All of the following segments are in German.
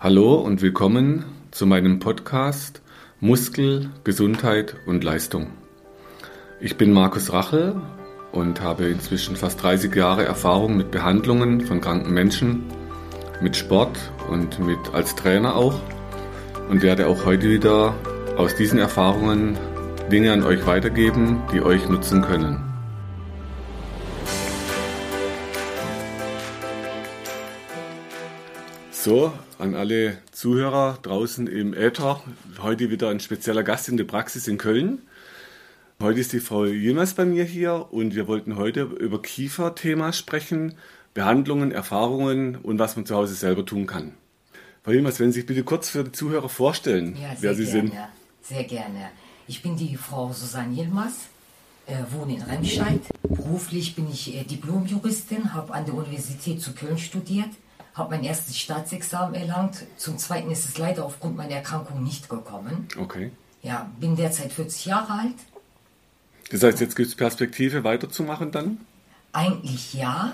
Hallo und willkommen zu meinem Podcast Muskel, Gesundheit und Leistung. Ich bin Markus Rachel und habe inzwischen fast 30 Jahre Erfahrung mit Behandlungen von kranken Menschen, mit Sport und mit als Trainer auch und werde auch heute wieder aus diesen Erfahrungen Dinge an euch weitergeben, die euch nutzen können. So, an alle Zuhörer draußen im Äther. Heute wieder ein spezieller Gast in der Praxis in Köln. Heute ist die Frau Jilmers bei mir hier und wir wollten heute über Kiefer-Thema sprechen, Behandlungen, Erfahrungen und was man zu Hause selber tun kann. Frau Jilmers, wenn Sie sich bitte kurz für die Zuhörer vorstellen, ja, wer Sie gerne, sind. Sehr gerne. Ich bin die Frau Susanne Yilmaz, äh, wohne in Remscheid. Beruflich bin ich äh, Diplomjuristin, habe an der Universität zu Köln studiert habe mein erstes Staatsexamen erlangt. Zum zweiten ist es leider aufgrund meiner Erkrankung nicht gekommen. Okay. Ja, bin derzeit 40 Jahre alt. Das heißt, jetzt gibt es Perspektive weiterzumachen dann? Eigentlich ja.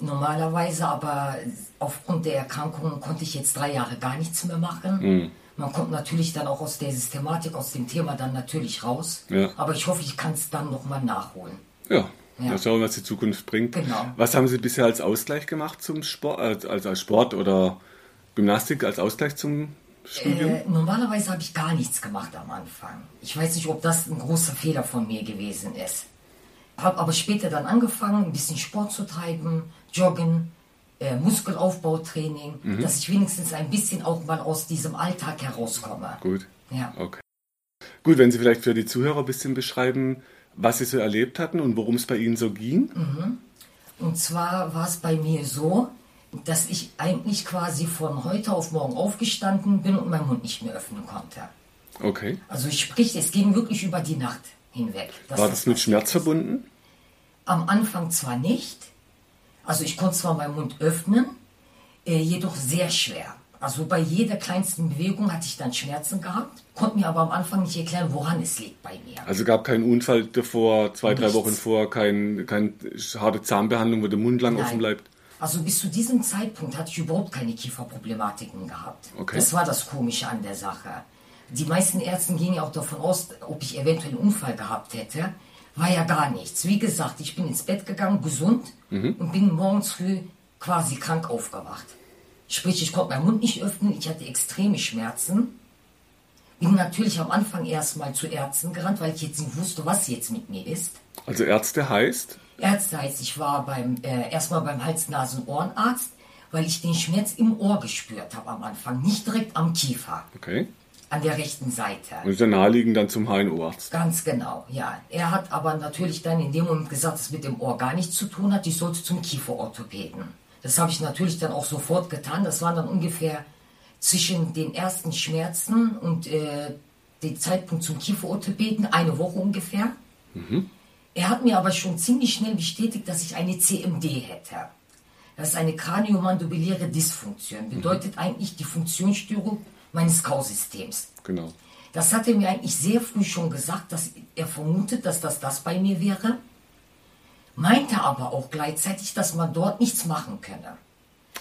Normalerweise, aber aufgrund der Erkrankung konnte ich jetzt drei Jahre gar nichts mehr machen. Mhm. Man kommt natürlich dann auch aus der Systematik, aus dem Thema dann natürlich raus. Ja. Aber ich hoffe, ich kann es dann nochmal nachholen. Ja. Ja. Mal schauen, was die Zukunft bringt. Genau. Was haben Sie bisher als Ausgleich gemacht zum Sport, als, als als Sport oder Gymnastik als Ausgleich zum Studium? Äh, normalerweise habe ich gar nichts gemacht am Anfang. Ich weiß nicht, ob das ein großer Fehler von mir gewesen ist. Habe aber später dann angefangen, ein bisschen Sport zu treiben, Joggen, äh, Muskelaufbautraining, Mhm. dass ich wenigstens ein bisschen auch mal aus diesem Alltag herauskomme. Gut. Ja. Okay. Gut, wenn Sie vielleicht für die Zuhörer ein bisschen beschreiben, was Sie so erlebt hatten und worum es bei Ihnen so ging. Mhm. Und zwar war es bei mir so, dass ich eigentlich quasi von heute auf morgen aufgestanden bin und meinen Mund nicht mehr öffnen konnte. Okay. Also sprich, es ging wirklich über die Nacht hinweg. War das mit Schmerz ist. verbunden? Am Anfang zwar nicht, also ich konnte zwar meinen Mund öffnen, äh, jedoch sehr schwer. Also bei jeder kleinsten Bewegung hatte ich dann Schmerzen gehabt, konnte mir aber am Anfang nicht erklären, woran es liegt bei mir. Also gab keinen Unfall davor, zwei, drei Nichts. Wochen vor, kein, kein harte Zahnbehandlung, wo der Mund lang Nein. offen bleibt. Also bis zu diesem Zeitpunkt hatte ich überhaupt keine Kieferproblematiken gehabt. Okay. Das war das Komische an der Sache. Die meisten Ärzte gingen ja auch davon aus, ob ich eventuell einen Unfall gehabt hätte. War ja gar nichts. Wie gesagt, ich bin ins Bett gegangen, gesund und bin morgens früh quasi krank aufgewacht. Sprich, ich konnte meinen Mund nicht öffnen, ich hatte extreme Schmerzen. Bin natürlich am Anfang erstmal zu Ärzten gerannt, weil ich jetzt nicht wusste, was jetzt mit mir ist. Also Ärzte heißt, Ärzte heißt, ich war beim, äh, erstmal beim Hals-Nasen-Ohrenarzt, weil ich den Schmerz im Ohr gespürt habe am Anfang, nicht direkt am Kiefer, okay. an der rechten Seite. Und ist ja naheliegend dann zum HNO-Arzt. Ganz genau, ja. Er hat aber natürlich dann in dem Moment gesagt, dass es mit dem Ohr gar nichts zu tun hat, ich sollte zum Kieferorthopäden. Das habe ich natürlich dann auch sofort getan. Das waren dann ungefähr zwischen den ersten Schmerzen und äh, dem Zeitpunkt zum Kieferorthopäden eine Woche ungefähr. Er hat mir aber schon ziemlich schnell bestätigt, dass ich eine CMD hätte. Das ist eine kraniomandibuläre Dysfunktion. Bedeutet eigentlich die Funktionsstörung meines Kausystems. Genau. Das hat er mir eigentlich sehr früh schon gesagt, dass er vermutet, dass das das bei mir wäre. Meinte aber auch gleichzeitig, dass man dort nichts machen könne.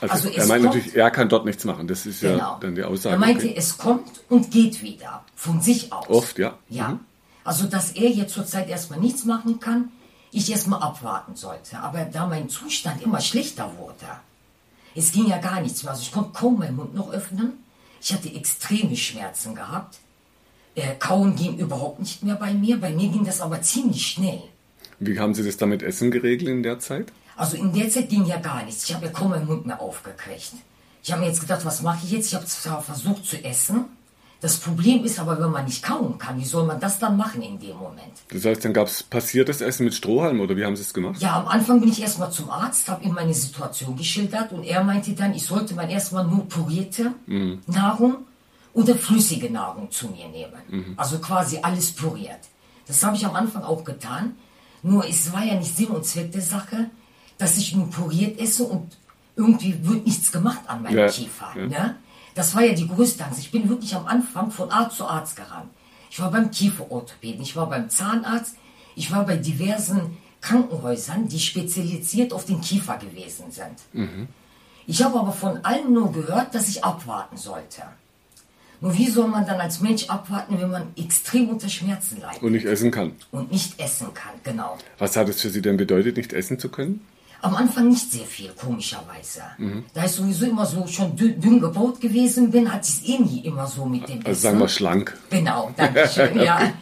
Also, Also er meint kommt- natürlich, er kann dort nichts machen. Das ist ja Genau. dann die Aussage. er meinte, okay. es kommt und geht wieder. Von sich aus. Oft, ja. Ja. Mhm. Also, dass er jetzt zurzeit erstmal nichts machen kann, ich erstmal abwarten sollte. Aber da mein Zustand immer schlechter wurde, es ging ja gar nichts mehr. Also, ich konnte kaum meinen Mund noch öffnen. Ich hatte extreme Schmerzen gehabt. Äh, Kauen ging überhaupt nicht mehr bei mir. Bei mir ging das aber ziemlich schnell. Wie haben Sie das dann mit Essen geregelt in der Zeit? Also in der Zeit ging ja gar nichts. Ich habe ja kaum meinen Mund mehr aufgekriegt. Ich habe mir jetzt gedacht, was mache ich jetzt? Ich habe zwar versucht zu essen. Das Problem ist aber, wenn man nicht kauen kann, wie soll man das dann machen in dem Moment? Das heißt, dann gab es passiertes Essen mit Strohhalm oder wie haben Sie es gemacht? Ja, am Anfang bin ich erstmal zum Arzt, habe ihm meine Situation geschildert und er meinte dann, ich sollte mal erstmal nur purierte Nahrung oder flüssige Nahrung zu mir nehmen. Also quasi alles puriert. Das habe ich am Anfang auch getan. Nur es war ja nicht Sinn und Zweck der Sache, dass ich nur puriert esse und irgendwie wird nichts gemacht an meinem Ja, Kiefer. ja. Ne? Das war ja die größte Angst. Ich bin wirklich am Anfang von Arzt zu Arzt gerannt. Ich war beim Kieferorthopäden, ich war beim Zahnarzt, ich war bei diversen Krankenhäusern, die spezialisiert auf den Kiefer gewesen sind. Ich habe aber von allen nur gehört, dass ich abwarten sollte. Nur wie soll man dann als Mensch abwarten, wenn man extrem unter Schmerzen leidet? Und nicht essen kann. Und nicht essen kann, genau. Was hat es für Sie denn bedeutet, nicht essen zu können? Am Anfang nicht sehr viel, komischerweise. Da ich sowieso immer so schon dünn, gebaut gewesen bin, hat es eh nie immer so mit dem Also sagen wir schlank. Genau, danke schön, ja.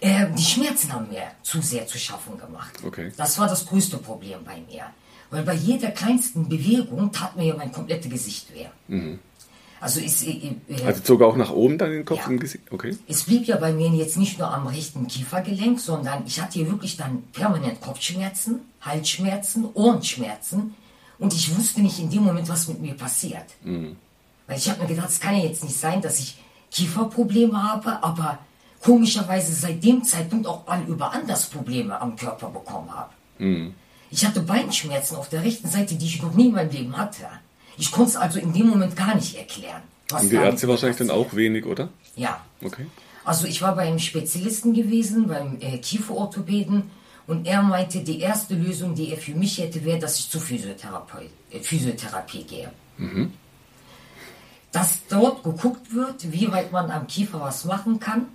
Äh, die Schmerzen haben mir zu sehr zu schaffen gemacht. Okay. Das war das größte Problem bei mir. Weil bei jeder kleinsten Bewegung tat mir ja mein komplettes Gesicht weh. Also ist, äh, äh, Also zog auch nach oben dann den Kopf Ja. im Gesicht? Okay. es blieb ja bei mir jetzt nicht nur am rechten Kiefergelenk, sondern ich hatte hier wirklich dann permanent Kopfschmerzen, Halsschmerzen, Ohrenschmerzen und ich wusste nicht in dem Moment, was mit mir passiert. Weil ich habe mir gedacht, es kann ja jetzt nicht sein, dass ich Kieferprobleme habe, aber komischerweise seit dem Zeitpunkt auch alle über anders Probleme am Körper bekommen habe. Ich hatte Beinschmerzen auf der rechten Seite, die ich noch nie in meinem Leben hatte. Ich konnte es also in dem Moment gar nicht erklären. Und die Ärzte wahrscheinlich dann auch wenig, oder? Ja. Okay. Also ich war beim Spezialisten gewesen, beim äh, Kieferorthopäden und er meinte, die erste Lösung, die er für mich hätte, wäre, dass ich zur Physiotherapie, äh, Physiotherapie gehe. Dass dort geguckt wird, wie weit man am Kiefer was machen kann,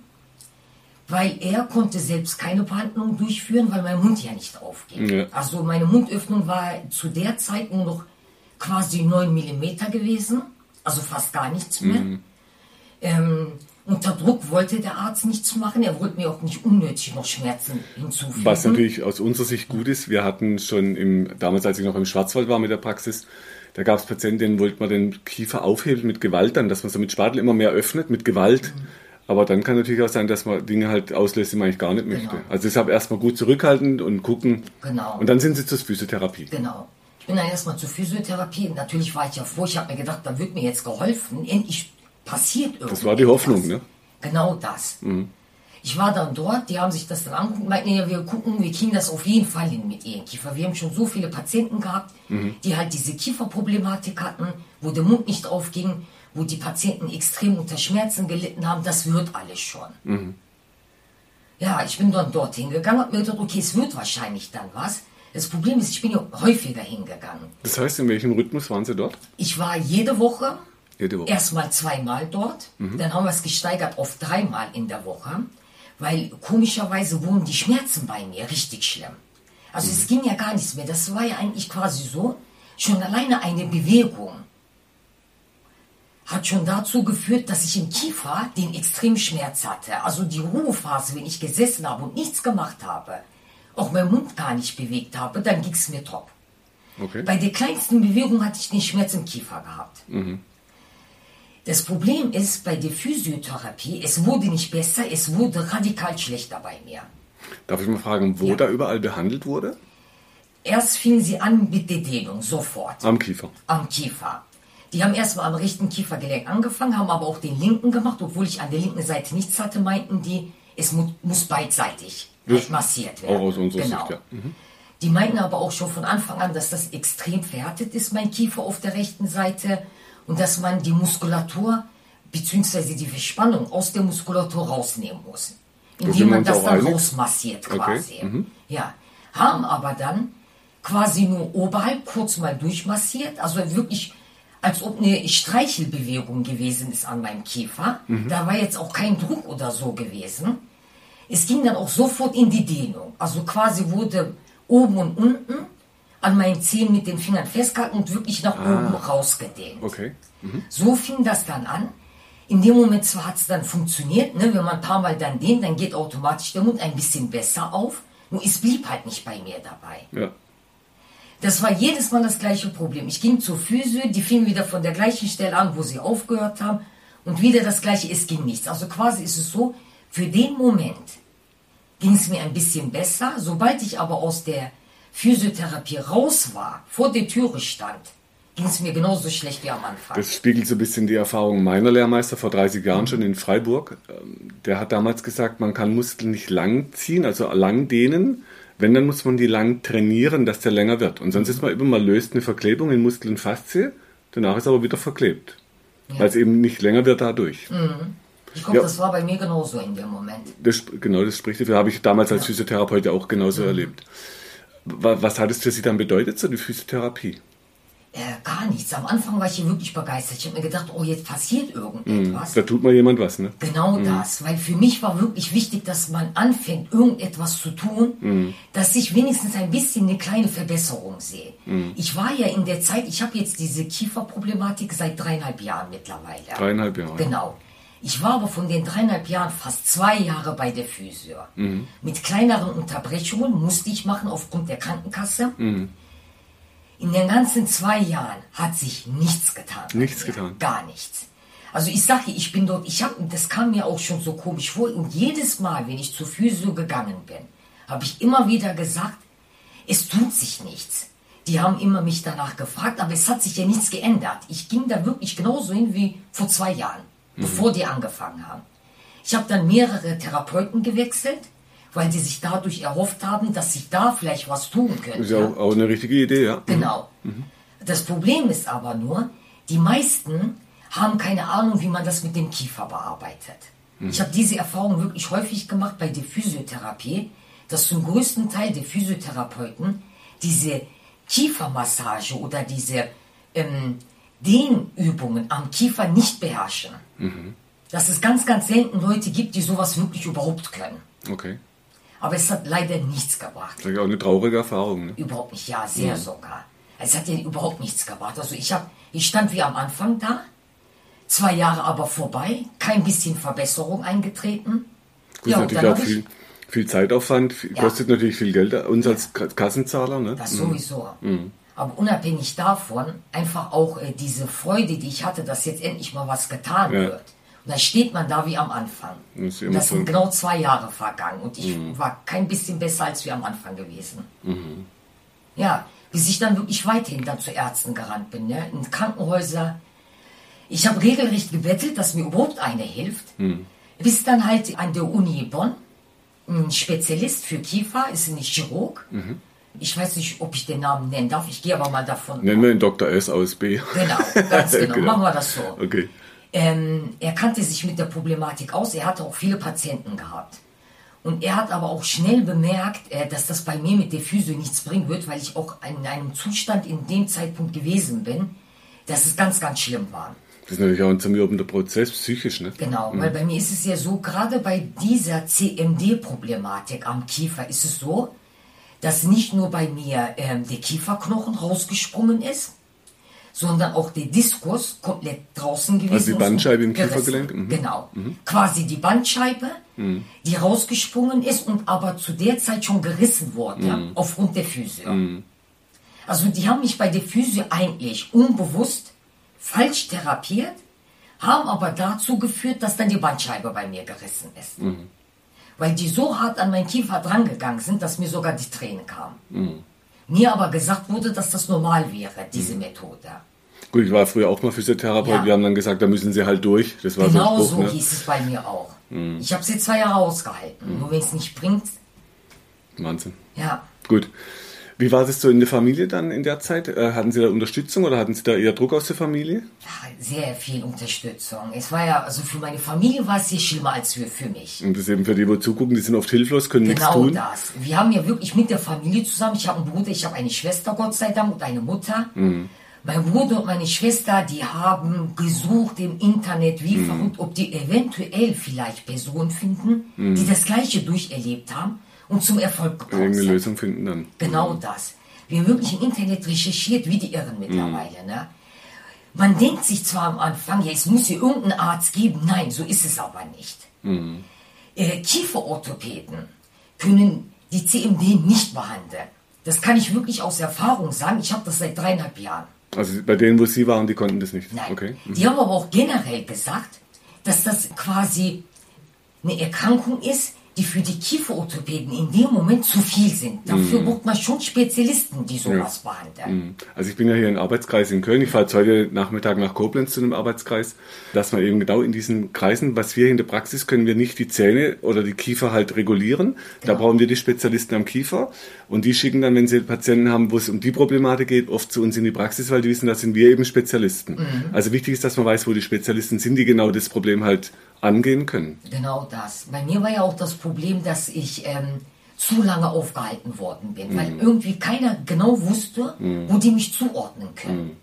weil er konnte selbst keine Behandlung durchführen, weil mein Mund ja nicht aufgeht. Ja. Also meine Mundöffnung war zu der Zeit nur noch quasi 9 mm gewesen, also fast gar nichts mehr. Ähm, unter Druck wollte der Arzt nichts machen. Er wollte mir auch nicht unnötig noch Schmerzen hinzufügen. Was natürlich aus unserer Sicht gut ist, wir hatten schon im, damals, als ich noch im Schwarzwald war mit der Praxis, da gab es Patienten, denen wollte man den Kiefer aufheben mit Gewalt dann, dass man so mit Spatel immer mehr öffnet, mit Gewalt. Aber dann kann natürlich auch sein, dass man Dinge halt auslöst, die man eigentlich gar nicht möchte. Genau. Also deshalb erstmal gut zurückhalten und gucken. Genau. Und dann sind sie zur Physiotherapie. Genau. Ich bin dann erstmal zur Physiotherapie. Natürlich war ich ja froh. Ich habe mir gedacht, da wird mir jetzt geholfen. Endlich passiert irgendwas. Das war die Hoffnung, ne? Genau das. Ich war dann dort, die haben sich das dann angeguckt, meinten, ja, wir gucken, wir kriegen das auf jeden Fall hin mit ihren Kiefer. Wir haben schon so viele Patienten gehabt, die halt diese Kieferproblematik hatten, wo der Mund nicht aufging, wo die Patienten extrem unter Schmerzen gelitten haben. Das wird alles schon. Ja, ich bin dann dorthin gegangen, hab mir gedacht, okay, es wird wahrscheinlich dann was. Das Problem ist, ich bin ja häufiger hingegangen. Das heißt, in welchem Rhythmus waren sie dort? Ich war jede Woche Jede Woche. erstmal zweimal dort, dann haben wir es gesteigert auf dreimal in der Woche, weil komischerweise wurden die Schmerzen bei mir richtig schlimm. Also es ging ja gar nichts mehr. Das war ja eigentlich quasi so, schon alleine eine Bewegung hat schon dazu geführt, dass ich im Kiefer den extremen Schmerz hatte. Also die Ruhephase, wenn ich gesessen habe und nichts gemacht habe, auch meinen Mund gar nicht bewegt habe, dann ging es mir top. Okay. Bei der kleinsten Bewegung hatte ich den Schmerz im Kiefer gehabt. Das Problem ist bei der Physiotherapie, es wurde nicht besser, es wurde radikal schlechter bei mir. Darf ich mal fragen, wo Ja. da überall behandelt wurde? Erst fing sie an mit der Dehnung, sofort, Am Kiefer. am Kiefer. Die haben erstmal am rechten Kiefergelenk angefangen, haben aber auch den linken gemacht, obwohl ich an der linken Seite nichts hatte, meinten die, es mu muss beidseitig halt massiert werden. auch aus unserer genau. Sicht, ja. Mhm. Die meinten aber auch schon von Anfang an, dass das extrem verhärtet ist, mein Kiefer auf der rechten Seite, und dass man die Muskulatur bzw. die Verspannung aus der Muskulatur rausnehmen muss. Indem man das dann einig? rausmassiert Okay, quasi. mhm. Ja. Haben aber dann quasi nur oberhalb kurz mal durchmassiert, also wirklich als ob eine Streichelbewegung gewesen ist an meinem Kiefer. Mhm. Da war jetzt auch kein Druck oder so gewesen. Es ging dann auch sofort in die Dehnung. Also quasi wurde oben und unten an meinen Zehen mit den Fingern festgehalten und wirklich nach oben rausgedehnt. Ah. Okay. So fing das dann an. In dem Moment zwar hat es dann funktioniert, ne, wenn man ein paar Mal dann dehnt, dann geht automatisch der Mund ein bisschen besser auf. Nur es blieb halt nicht bei mir dabei. Ja. Das war jedes Mal das gleiche Problem. Ich ging zur Physio, die fing wieder von der gleichen Stelle an, wo sie aufgehört haben. Und wieder das gleiche, es ging nichts. Also quasi ist es so, für den Moment ging es mir ein bisschen besser. Sobald ich aber aus der Physiotherapie raus war, vor der Türe stand, ging es mir genauso schlecht wie am Anfang. Das spiegelt so ein bisschen die Erfahrung meiner Lehrmeister vor 30 Jahren schon in Freiburg. Ähm, Der hat damals gesagt, man kann Muskeln nicht lang ziehen, also lang dehnen. Wenn, dann muss man die lang trainieren, dass der länger wird. Und sonst ist man immer mal löst eine Verklebung in Muskeln Faszie, danach ist aber wieder verklebt. Weil es eben nicht länger wird dadurch. Ich glaube, Ja. das war bei mir genauso in dem Moment. Das, genau, das spricht dafür. Habe ich damals als Physiotherapeut ja auch genauso erlebt. Wa- Was hat es für Sie dann bedeutet, so die Physiotherapie? Äh, gar nichts. Am Anfang war ich hier wirklich begeistert. Ich habe mir gedacht, oh, jetzt passiert irgendetwas. Da tut mal jemand was, ne? Genau das, weil für mich war wirklich wichtig, dass man anfängt, irgendetwas zu tun, dass ich wenigstens ein bisschen eine kleine Verbesserung sehe. Ich war ja in der Zeit, ich habe jetzt diese Kieferproblematik seit dreieinhalb Jahren mittlerweile. Dreieinhalb Jahre. Genau. Ich war aber von den dreieinhalb Jahren fast zwei Jahre bei der Physio. Mit kleineren Unterbrechungen musste ich machen aufgrund der Krankenkasse. In den ganzen zwei Jahren hat sich nichts getan. Nichts getan. Gar nichts. Also ich sage, ich bin dort, ich habe, das kam mir auch schon so komisch vor. Und jedes Mal, wenn ich zur Physio gegangen bin, habe ich immer wieder gesagt, es tut sich nichts. Die haben immer mich danach gefragt, aber es hat sich ja nichts geändert. Ich ging da wirklich genauso hin wie vor zwei Jahren, bevor die angefangen haben. Ich habe dann mehrere Therapeuten gewechselt, weil die sich dadurch erhofft haben, dass sich da vielleicht was tun könnte. Das ist ja auch, auch eine richtige Idee, ja. Genau. Das Problem ist aber nur, die meisten haben keine Ahnung, wie man das mit dem Kiefer bearbeitet. Ich habe diese Erfahrung wirklich häufig gemacht bei der Physiotherapie, dass zum größten Teil der Physiotherapeuten diese Kiefermassage oder diese ähm, Dehnübungen am Kiefer nicht beherrschen. Dass es ganz, ganz selten Leute gibt, die sowas wirklich überhaupt können. Okay. Aber es hat leider nichts gebracht. Das ist ja auch eine traurige Erfahrung, ne? Überhaupt nicht, ja, sehr sogar. Es hat ja überhaupt nichts gebracht. Also ich habe, ich stand wie am Anfang da, zwei Jahre aber vorbei, kein bisschen Verbesserung eingetreten. Gut, ja, natürlich auch viel, viel Zeitaufwand, viel, Ja. kostet natürlich viel Geld, uns als Ka- Kassenzahler, ne? das sowieso. Aber unabhängig davon, einfach auch äh, diese Freude, die ich hatte, dass jetzt endlich mal was getan Ja. wird. Und dann steht man da wie am Anfang. Das das sind genau zwei Jahre vergangen und ich war kein bisschen besser als wir am Anfang gewesen. Ja, bis ich dann wirklich weiterhin dann zu Ärzten gerannt bin, ne? in Krankenhäuser. Ich habe regelrecht gebettelt, dass mir überhaupt eine hilft. Bis dann halt an der Uni Bonn ein Spezialist für Kiefer, ist ein Chirurg. Ich weiß nicht, ob ich den Namen nennen darf. Ich gehe aber mal davon. Nennen wir ihn Dr. S aus B. Genau, ganz genau. Genau. Machen wir das so. Okay. Ähm, er kannte sich mit der Problematik aus. Er hatte auch viele Patienten gehabt. Und er hat aber auch schnell bemerkt, äh, dass das bei mir mit der Physio nichts bringen wird, weil ich auch in einem Zustand in dem Zeitpunkt gewesen bin, dass es ganz, ganz schlimm war. Das ist natürlich auch ein zermürbender Prozess, psychisch, ne? Genau, weil bei mir ist es ja so, gerade bei dieser CMD-Problematik am Kiefer ist es so, dass nicht nur bei mir ähm, der Kieferknochen rausgesprungen ist, sondern auch der Diskus komplett draußen gewesen Also die ist Bandscheibe im. Kiefergelenk? Mhm. Genau. Quasi die Bandscheibe, die rausgesprungen ist und aber zu der Zeit schon gerissen wurde, Mhm. aufgrund der Physio. Also die haben mich bei der Physio eigentlich unbewusst falsch therapiert, haben aber dazu geführt, dass dann die Bandscheibe bei mir gerissen ist. Weil die so hart an meinen Kiefer drangegangen sind, dass mir sogar die Tränen kamen. Mir aber gesagt wurde, dass das normal wäre, diese Methode. Gut, ich war früher auch mal Physiotherapeut, Ja. wir haben dann gesagt, da müssen sie halt durch. Das war Genau so so Spruch, ne? hieß es bei mir auch. Ich habe sie zwei Jahre ausgehalten. Nur wenn es nicht bringt, Wahnsinn. ja. Gut. Wie war es so in der Familie dann in der Zeit? Äh, Hatten Sie da Unterstützung oder hatten Sie da eher Druck aus der Familie? Ja, Sehr viel Unterstützung. Es war ja, also für meine Familie war es hier schlimmer als für, für mich. Und das eben für die, die zugucken, die sind oft hilflos, können nichts Genau tun. das. Wir haben ja wirklich mit der Familie zusammen, ich habe einen Bruder, ich habe eine Schwester, Gott sei Dank, und eine Mutter. Mhm. Mein Bruder und meine Schwester, die haben gesucht im Internet, wie Mhm. verrückt, ob die eventuell vielleicht Personen finden, Mhm. die das Gleiche durcherlebt haben und zum Erfolg gekommen Irgendeine sind. Lösung finden dann. Genau das. Wir haben wirklich im Internet recherchiert, wie die Irren mittlerweile. Ne? Man denkt sich zwar am Anfang, ja, es muss hier irgendeinen Arzt geben. Nein, so ist es aber nicht. Äh, Kieferorthopäden können die CMD nicht behandeln. Das kann ich wirklich aus Erfahrung sagen. Ich habe das seit dreieinhalb Jahren. Also bei denen, wo Sie waren, die konnten das nicht. Nein. Okay. Mhm. Die haben aber auch generell gesagt, dass das quasi eine Erkrankung ist, die für die Kieferorthopäden in dem Moment zu viel sind. Dafür braucht man schon Spezialisten, die sowas behandeln. Also ich bin ja hier im Arbeitskreis in Köln. Ich fahre jetzt heute Nachmittag nach Koblenz zu einem Arbeitskreis. Dass man eben genau in diesen Kreisen, was wir in der Praxis können wir nicht die Zähne oder die Kiefer halt regulieren. Da Genau. brauchen wir die Spezialisten am Kiefer. Und die schicken dann, wenn sie Patienten haben, wo es um die Problematik geht, oft zu uns in die Praxis, weil die wissen, da sind wir eben Spezialisten. Mhm. Also wichtig ist, dass man weiß, wo die Spezialisten sind, die genau das Problem halt angehen können. Genau das. Bei mir war ja auch das Problem, dass ich ähm, zu lange aufgehalten worden bin, weil irgendwie keiner genau wusste, wo die mich zuordnen können.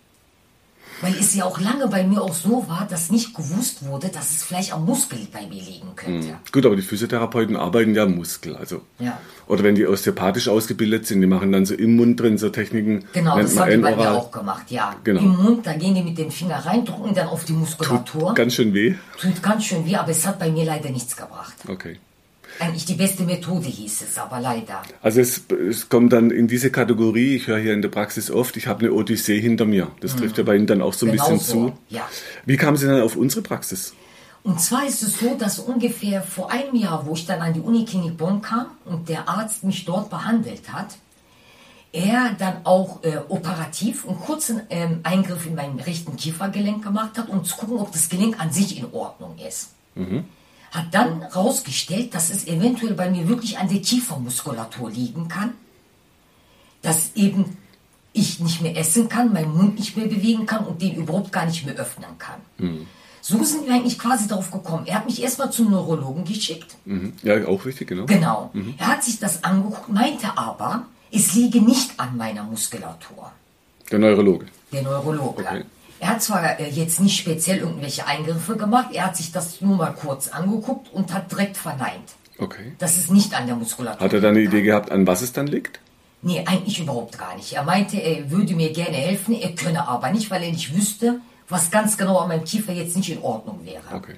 Weil es ja auch lange bei mir auch so war, dass nicht gewusst wurde, dass es vielleicht am Muskel bei mir liegen könnte. Mhm. Gut, aber die Physiotherapeuten arbeiten ja am Muskel. Also. Ja. Oder wenn die osteopathisch ausgebildet sind, die machen dann so im Mund drin so Techniken. Genau, das man haben die bei mir auch gemacht, ja. Genau. Im Mund, da gehen die mit dem Finger rein, drücken dann auf die Muskulatur. Ganz schön weh. Tut ganz schön weh, aber es hat bei mir leider nichts gebracht. Okay. Eigentlich die beste Methode hieß es, aber leider. Also es, es kommt dann in diese Kategorie, ich höre hier in der Praxis oft, ich habe eine Odyssee hinter mir. Das trifft ja bei Ihnen dann auch so ein Genau bisschen so, zu. ja. Wie kamen Sie dann auf unsere Praxis? Und zwar ist es so, dass ungefähr vor einem Jahr, wo ich dann an die Uniklinik Bonn kam und der Arzt mich dort behandelt hat, er dann auch äh, operativ einen kurzen ähm, Eingriff in meinen rechten Kiefergelenk gemacht hat, um zu gucken, ob das Gelenk an sich in Ordnung ist. Hat dann rausgestellt, dass es eventuell bei mir wirklich an der Kiefermuskulatur liegen kann, dass eben ich nicht mehr essen kann, meinen Mund nicht mehr bewegen kann und den überhaupt gar nicht mehr öffnen kann. So sind wir eigentlich quasi darauf gekommen. Er hat mich erstmal zum Neurologen geschickt. Mhm. Ja, auch wichtig, genau. Genau. Er hat sich das angeguckt, meinte aber, es liege nicht an meiner Muskulatur. Der Neurologe. Der Neurologe. Okay. Er hat zwar äh, jetzt nicht speziell irgendwelche Eingriffe gemacht, er hat sich das nur mal kurz angeguckt und hat direkt verneint. Okay. dass es nicht an der Muskulatur Hat er dann eine. Idee gehabt, an was es dann liegt? Nee, eigentlich überhaupt gar nicht. Er meinte, er würde mir gerne helfen, er könne aber nicht, weil er nicht wüsste, was ganz genau an meinem Kiefer jetzt nicht in Ordnung wäre. Okay.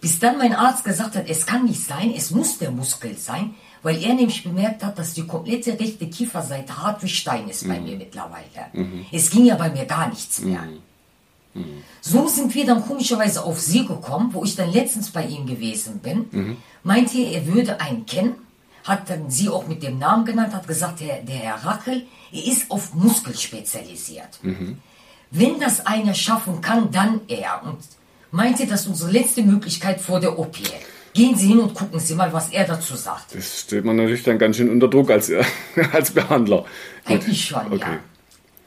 Bis dann mein Arzt gesagt hat, es kann nicht sein, es muss der Muskel sein, weil er nämlich bemerkt hat, dass die komplette rechte Kieferseite hart wie Stein ist bei mir mittlerweile. Es ging ja bei mir gar nichts mehr. So sind wir dann komischerweise auf Sie gekommen, wo ich dann letztens bei ihm gewesen bin. Meinte er, er würde einen kennen, hat dann Sie auch mit dem Namen genannt, hat gesagt, der, der Herr Rachel, er ist auf Muskel spezialisiert. Wenn das einer schaffen kann, dann er. Und meinte, das ist unsere letzte Möglichkeit vor der OP. Gehen Sie hin und gucken Sie mal, was er dazu sagt. Das steht man natürlich dann ganz schön unter Druck als, als Behandler. Eigentlich schon, okay. ja.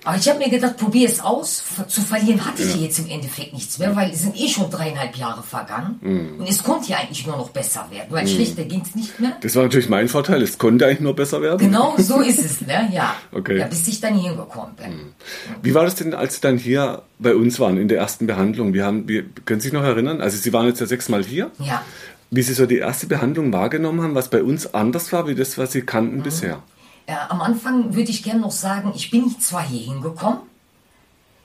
Aber ich habe mir gedacht, probier es aus. Zu verlieren hatte ich jetzt im Endeffekt nichts mehr, weil es sind eh schon dreieinhalb Jahre vergangen. Mhm. Und es konnte ja eigentlich nur noch besser werden, weil schlechter ging es nicht mehr. Das war natürlich mein Vorteil. Es konnte eigentlich nur besser werden. Genau so ist es, ne? Ja. Okay. Ja, bis ich dann hier hingekommen bin. Wie war das denn, als Sie dann hier bei uns waren, in der ersten Behandlung? Wir haben, wir, können Sie sich noch erinnern? Also Sie waren jetzt ja sechsmal hier. Ja. Wie Sie so die erste Behandlung wahrgenommen haben, was bei uns anders war, wie das, was Sie kannten Mhm. bisher. Äh, am Anfang würde ich gerne noch sagen, ich bin zwar hier hingekommen,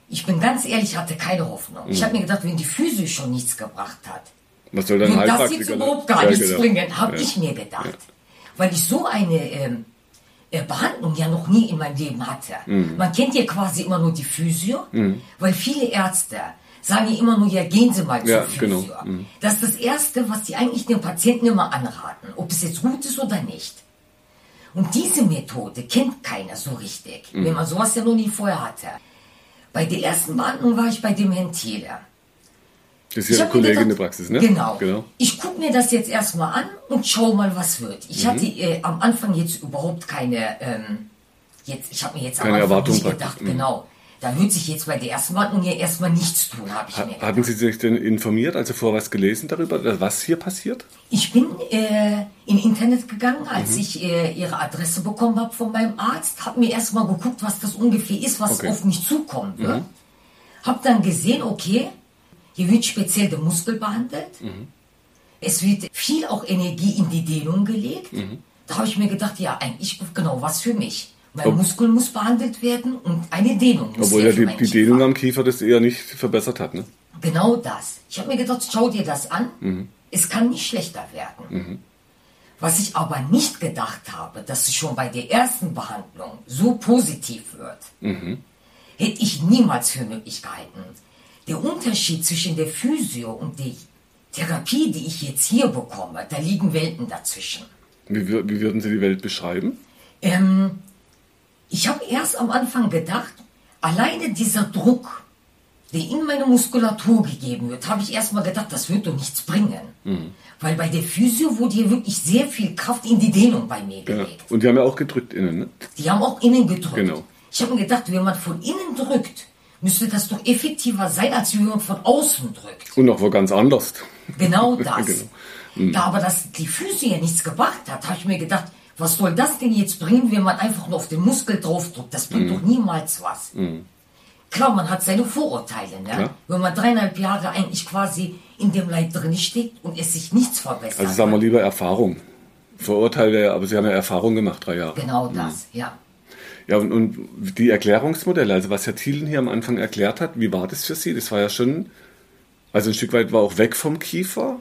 ich bin ganz ehrlich, hatte keine Hoffnung. Ich habe mir gedacht, wenn die Physio schon nichts gebracht hat, Was soll dann wenn das jetzt überhaupt gar Ja, nichts genau. bringen, habe Ja. ich mir gedacht. Weil ich so eine ähm, äh, Behandlung ja noch nie in meinem Leben hatte. Mhm. Man kennt ja quasi immer nur die Physio, weil viele Ärzte sagen ja immer nur, ja, gehen Sie mal zur Ja, Physio. genau. Mhm. Das ist das Erste, was die eigentlich den Patienten immer anraten, ob es jetzt gut ist oder nicht. Und diese Methode kennt keiner so richtig, Mhm. wenn man sowas ja noch nie vorher hatte. Bei der ersten Behandlung war ich bei dem Herrn Thiele. Das ist ja Kollege in der Praxis, ne? Genau. genau. Ich gucke mir das jetzt erstmal an und schau mal, was wird. Ich Mhm. hatte äh, am Anfang jetzt überhaupt keine, ähm, jetzt, ich habe mir jetzt Keine am Anfang Erwartung nicht gedacht, Mhm. genau. Da wird sich jetzt bei der ersten Behandlung ja erstmal nichts tun, habe ich mir Ha- gedacht. Hatten Sie sich denn informiert, also vorher was gelesen darüber, was hier passiert? Ich bin äh, in Internet gegangen, als Mhm. ich äh, ihre Adresse bekommen habe von meinem Arzt, habe mir erstmal geguckt, was das ungefähr ist, was Okay. Mhm. auf mich zukommen wird. Hab dann gesehen, okay, hier wird speziell der Muskel behandelt. Mhm. Es wird viel auch Energie in die Dehnung gelegt. Mhm. Da habe ich mir gedacht, ja, eigentlich genau was für mich. Mein Ob- Muskel muss behandelt werden und eine Dehnung muss Obwohl ja die, die. Dehnung am Kiefer das eher nicht verbessert hat, ne? Genau das. Ich habe mir gedacht, schau dir das an. Mhm. Es kann nicht schlechter werden. Was ich aber nicht gedacht habe, dass es schon bei der ersten Behandlung so positiv wird, Mhm. hätte ich niemals für möglich gehalten. Der Unterschied zwischen der Physio und der Therapie, die ich jetzt hier bekomme, da liegen Welten dazwischen. Wie, wie würden Sie die Welt beschreiben? Ähm, ich habe erst am Anfang gedacht, alleine dieser Druck, der in meine Muskulatur gegeben wird, habe ich erstmal gedacht, das wird doch nichts bringen. Weil bei der Physio wurde hier wirklich sehr viel Kraft in die Dehnung bei mir Ja. gelegt. Und die haben ja auch gedrückt innen, ne? Die haben auch innen gedrückt. Genau. Ich habe mir gedacht, wenn man von innen drückt, müsste das doch effektiver sein, als wenn man von außen drückt. Und auch wo ganz anders. Genau das. Genau. Da aber das, die Füße ja nichts gebracht hat, habe ich mir gedacht, was soll das denn jetzt bringen, wenn man einfach nur auf den Muskel draufdrückt? Das bringt doch niemals was. Klar, man hat seine Vorurteile, ne? Klar. Wenn man dreieinhalb Jahre eigentlich quasi in dem Leid drin steckt und es sich nichts verbessert. Also sagen wir lieber Erfahrung. Vorurteile, aber Sie haben ja Erfahrung gemacht, drei Jahre. Genau das, ja. Ja, und, und die Erklärungsmodelle, also was Herr Thielen hier am Anfang erklärt hat, wie war das für Sie? Das war ja schon, also ein Stück weit war auch weg vom Kiefer.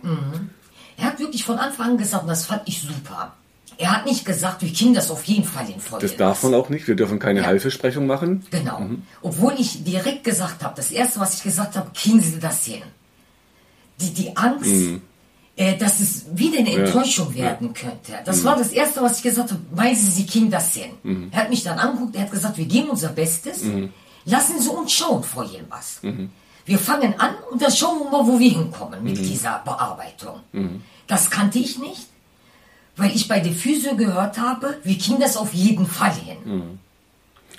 Er hat wirklich von Anfang an gesagt, das fand ich super. Er hat nicht gesagt, wir kriegen das auf jeden Fall in Folge. Das darf man auch nicht. Wir dürfen keine Ja. Heilversprechung machen. Genau. Obwohl ich direkt gesagt habe, das erste, was ich gesagt habe, kriegen Sie das hin. Die, die Angst, äh, dass es wieder eine Enttäuschung werden könnte. Das war das erste, was ich gesagt habe. Meinen Sie, Sie kriegen das hin? Er hat mich dann angeguckt, er hat gesagt, wir geben unser Bestes. Lassen Sie uns schauen, Frau Yilmaz. Wir fangen an und dann schauen wir mal, wo wir hinkommen mit dieser Bearbeitung. Das kannte ich nicht, weil ich bei der Physio gehört habe, wir kriegen das auf jeden Fall hin.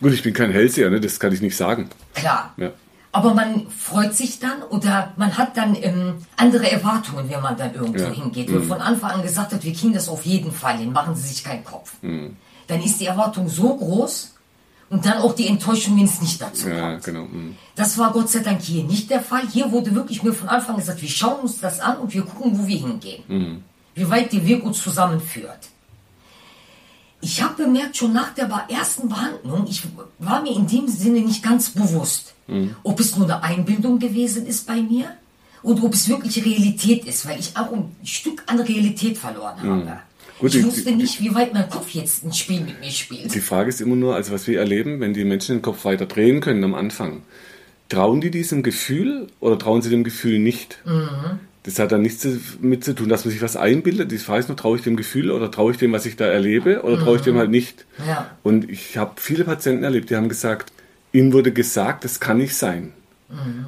Gut, ich bin kein Hellseher, ne? das kann ich nicht sagen. Klar. Ja. Aber man freut sich dann oder man hat dann ähm, andere Erwartungen, wenn man dann irgendwo Ja. hingeht. Wenn von Anfang an gesagt hat, wir kriegen das auf jeden Fall hin, machen Sie sich keinen Kopf. Mhm. Dann ist die Erwartung so groß und dann auch die Enttäuschung, wenn es nicht dazu Ja, kommt. genau. mhm. Das war Gott sei Dank hier nicht der Fall. Hier wurde wirklich mir von Anfang an gesagt, wir schauen uns das an und wir gucken, wo wir hingehen. Mhm. Wie weit der Weg uns zusammenführt. Ich habe bemerkt, schon nach der ersten Behandlung, ich war mir in dem Sinne nicht ganz bewusst, Mhm. ob es nur eine Einbildung gewesen ist bei mir oder ob es wirklich Realität ist, weil ich auch ein Stück an Realität verloren habe. Mhm. Gut, ich die- wusste die- nicht, wie weit mein Kopf jetzt ein Spiel mit mir spielt. Die Frage ist immer nur, also was wir erleben, wenn die Menschen den Kopf weiter drehen können am Anfang, trauen die diesem Gefühl oder trauen sie dem Gefühl nicht? Das hat dann nichts damit zu tun, dass man sich was einbildet. Frage ist nur, traue ich dem Gefühl oder traue ich dem, was ich da erlebe oder traue ich dem halt nicht? Ja. Und ich habe viele Patienten erlebt, die haben gesagt, ihnen wurde gesagt, das kann nicht sein.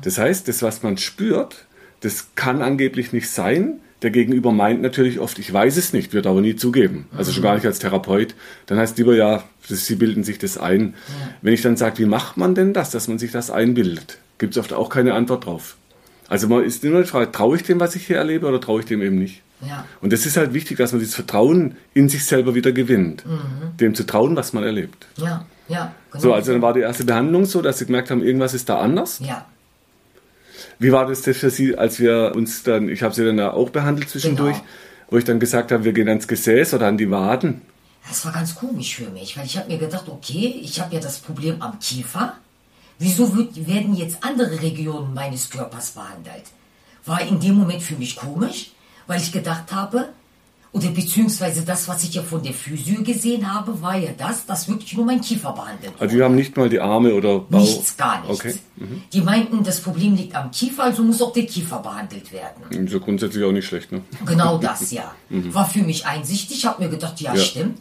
Das heißt, das, was man spürt, das kann angeblich nicht sein. Der Gegenüber meint natürlich oft, ich weiß es nicht, wird aber nie zugeben. Also schon gar nicht als Therapeut. Dann heißt lieber, ja, sie bilden sich das ein. Wenn ich dann sage, wie macht man denn das, dass man sich das einbildet, gibt es oft auch keine Antwort drauf. Also man ist immer die Frage, traue ich dem, was ich hier erlebe, oder traue ich dem eben nicht? Ja. Und das ist halt wichtig, dass man dieses Vertrauen in sich selber wieder gewinnt. Dem zu trauen, was man erlebt. Ja, ja. Genau. So, also dann war die erste Behandlung so, dass sie gemerkt haben, irgendwas ist da anders. Ja. Wie war das denn für Sie, als wir uns dann, ich habe Sie dann auch behandelt zwischendurch, Genau. wo ich dann gesagt habe, wir gehen ans Gesäß oder an die Waden. Das war ganz komisch für mich, weil ich habe mir gedacht, okay, ich habe ja das Problem am Kiefer. Wieso wird, werden jetzt andere Regionen meines Körpers behandelt? War in dem Moment für mich komisch, weil ich gedacht habe, oder beziehungsweise das, was ich ja von der Physio gesehen habe, war ja das, dass wirklich nur mein Kiefer behandelt Also wir haben nicht mal die Arme oder Bauch. Nichts, gar nichts. Okay. Mhm. Die meinten, das Problem liegt am Kiefer, also muss auch der Kiefer behandelt werden. So grundsätzlich auch nicht schlecht, ne? Genau das, ja. War für mich einsichtig. Ich habe mir gedacht, ja, Mhm. Ja. stimmt.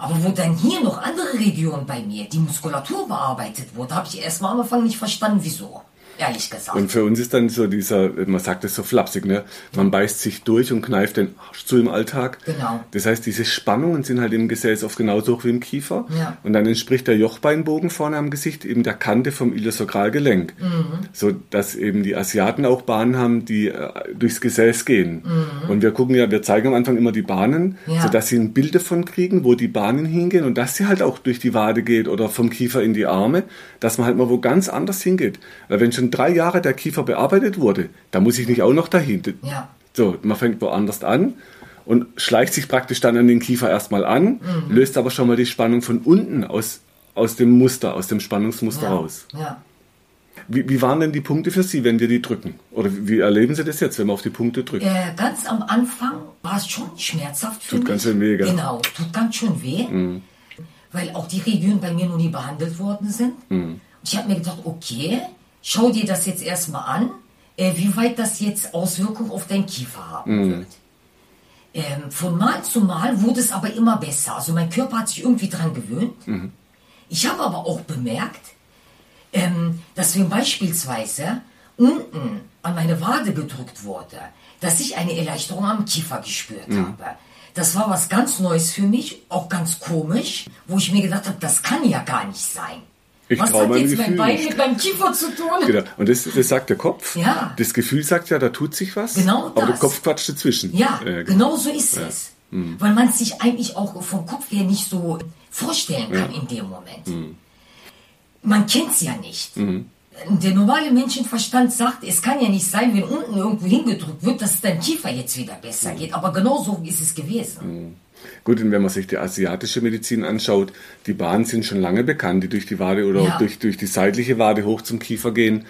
Aber wo dann hier noch andere Regionen bei mir, die Muskulatur bearbeitet wurde, habe ich erst mal am Anfang nicht verstanden, wieso. Ehrlich gesagt. Und für uns ist dann so dieser, man sagt es so flapsig, ne? Man beißt sich durch und kneift den Arsch zu im Alltag. Genau. Das heißt, diese Spannungen sind halt im Gesäß oft genauso hoch wie im Kiefer. Ja. Und dann entspricht der Jochbeinbogen vorne am Gesicht eben der Kante vom Iliosakralgelenk. Mhm. So dass eben die Asiaten auch Bahnen haben, die äh, durchs Gesäß gehen. Und wir gucken ja, wir zeigen am Anfang immer die Bahnen, Mhm. Ja. sodass sie ein Bild davon kriegen, wo die Bahnen hingehen und dass sie halt auch durch die Wade geht oder vom Kiefer in die Arme, dass man halt mal wo ganz anders hingeht. Weil wenn schon drei Jahre der Kiefer bearbeitet wurde, da muss ich nicht auch noch dahin. Ja. So, man fängt woanders an und schleicht sich praktisch dann an den Kiefer erstmal an, Mhm. löst aber schon mal die Spannung von unten aus, aus dem Muster, aus dem Spannungsmuster ja. raus. Ja. Wie, wie waren denn die Punkte für Sie, wenn wir die drücken? Oder wie, erleben Sie das jetzt, wenn wir auf die Punkte drücken? Äh, ganz am Anfang war es schon schmerzhaft für Tut mich. ganz schön weh, gell? Mhm. Genau, tut ganz schön weh. Weil auch die Regionen bei mir noch nie behandelt worden sind. Mhm. Ich habe mir gedacht, okay, schau dir das jetzt erstmal an, äh, wie weit das jetzt Auswirkungen auf deinen Kiefer haben Mhm. wird. Ähm, von Mal zu Mal wurde es aber immer besser. Also mein Körper hat sich irgendwie dran gewöhnt. Mhm. Ich habe aber auch bemerkt, ähm, dass wenn beispielsweise unten an meine Wade gedrückt wurde, dass ich eine Erleichterung am Kiefer gespürt Mhm. habe. Das war was ganz Neues für mich, auch ganz komisch, wo ich mir gedacht habe, das kann ja gar nicht sein. Ich was hat jetzt mein Gefühl Bein nicht. mit meinem Kiefer zu tun? Genau. Und das, das sagt der Kopf. Ja. Das Gefühl sagt ja, da tut sich was. Genau Aber der das. Kopf quatscht dazwischen. Ja, Äh, genau so ist es. Weil man es sich eigentlich auch vom Kopf her nicht so vorstellen kann in dem Moment. man kennt es ja nicht. Der normale Menschenverstand sagt, es kann ja nicht sein, wenn unten irgendwo hingedrückt wird, dass es deinem Kiefer jetzt wieder besser geht. Aber genau so ist es gewesen. Gut, und wenn man sich die asiatische Medizin anschaut, die Bahnen sind schon lange bekannt, die durch die Wade oder Ja. durch, durch die seitliche Wade hoch zum Kiefer gehen.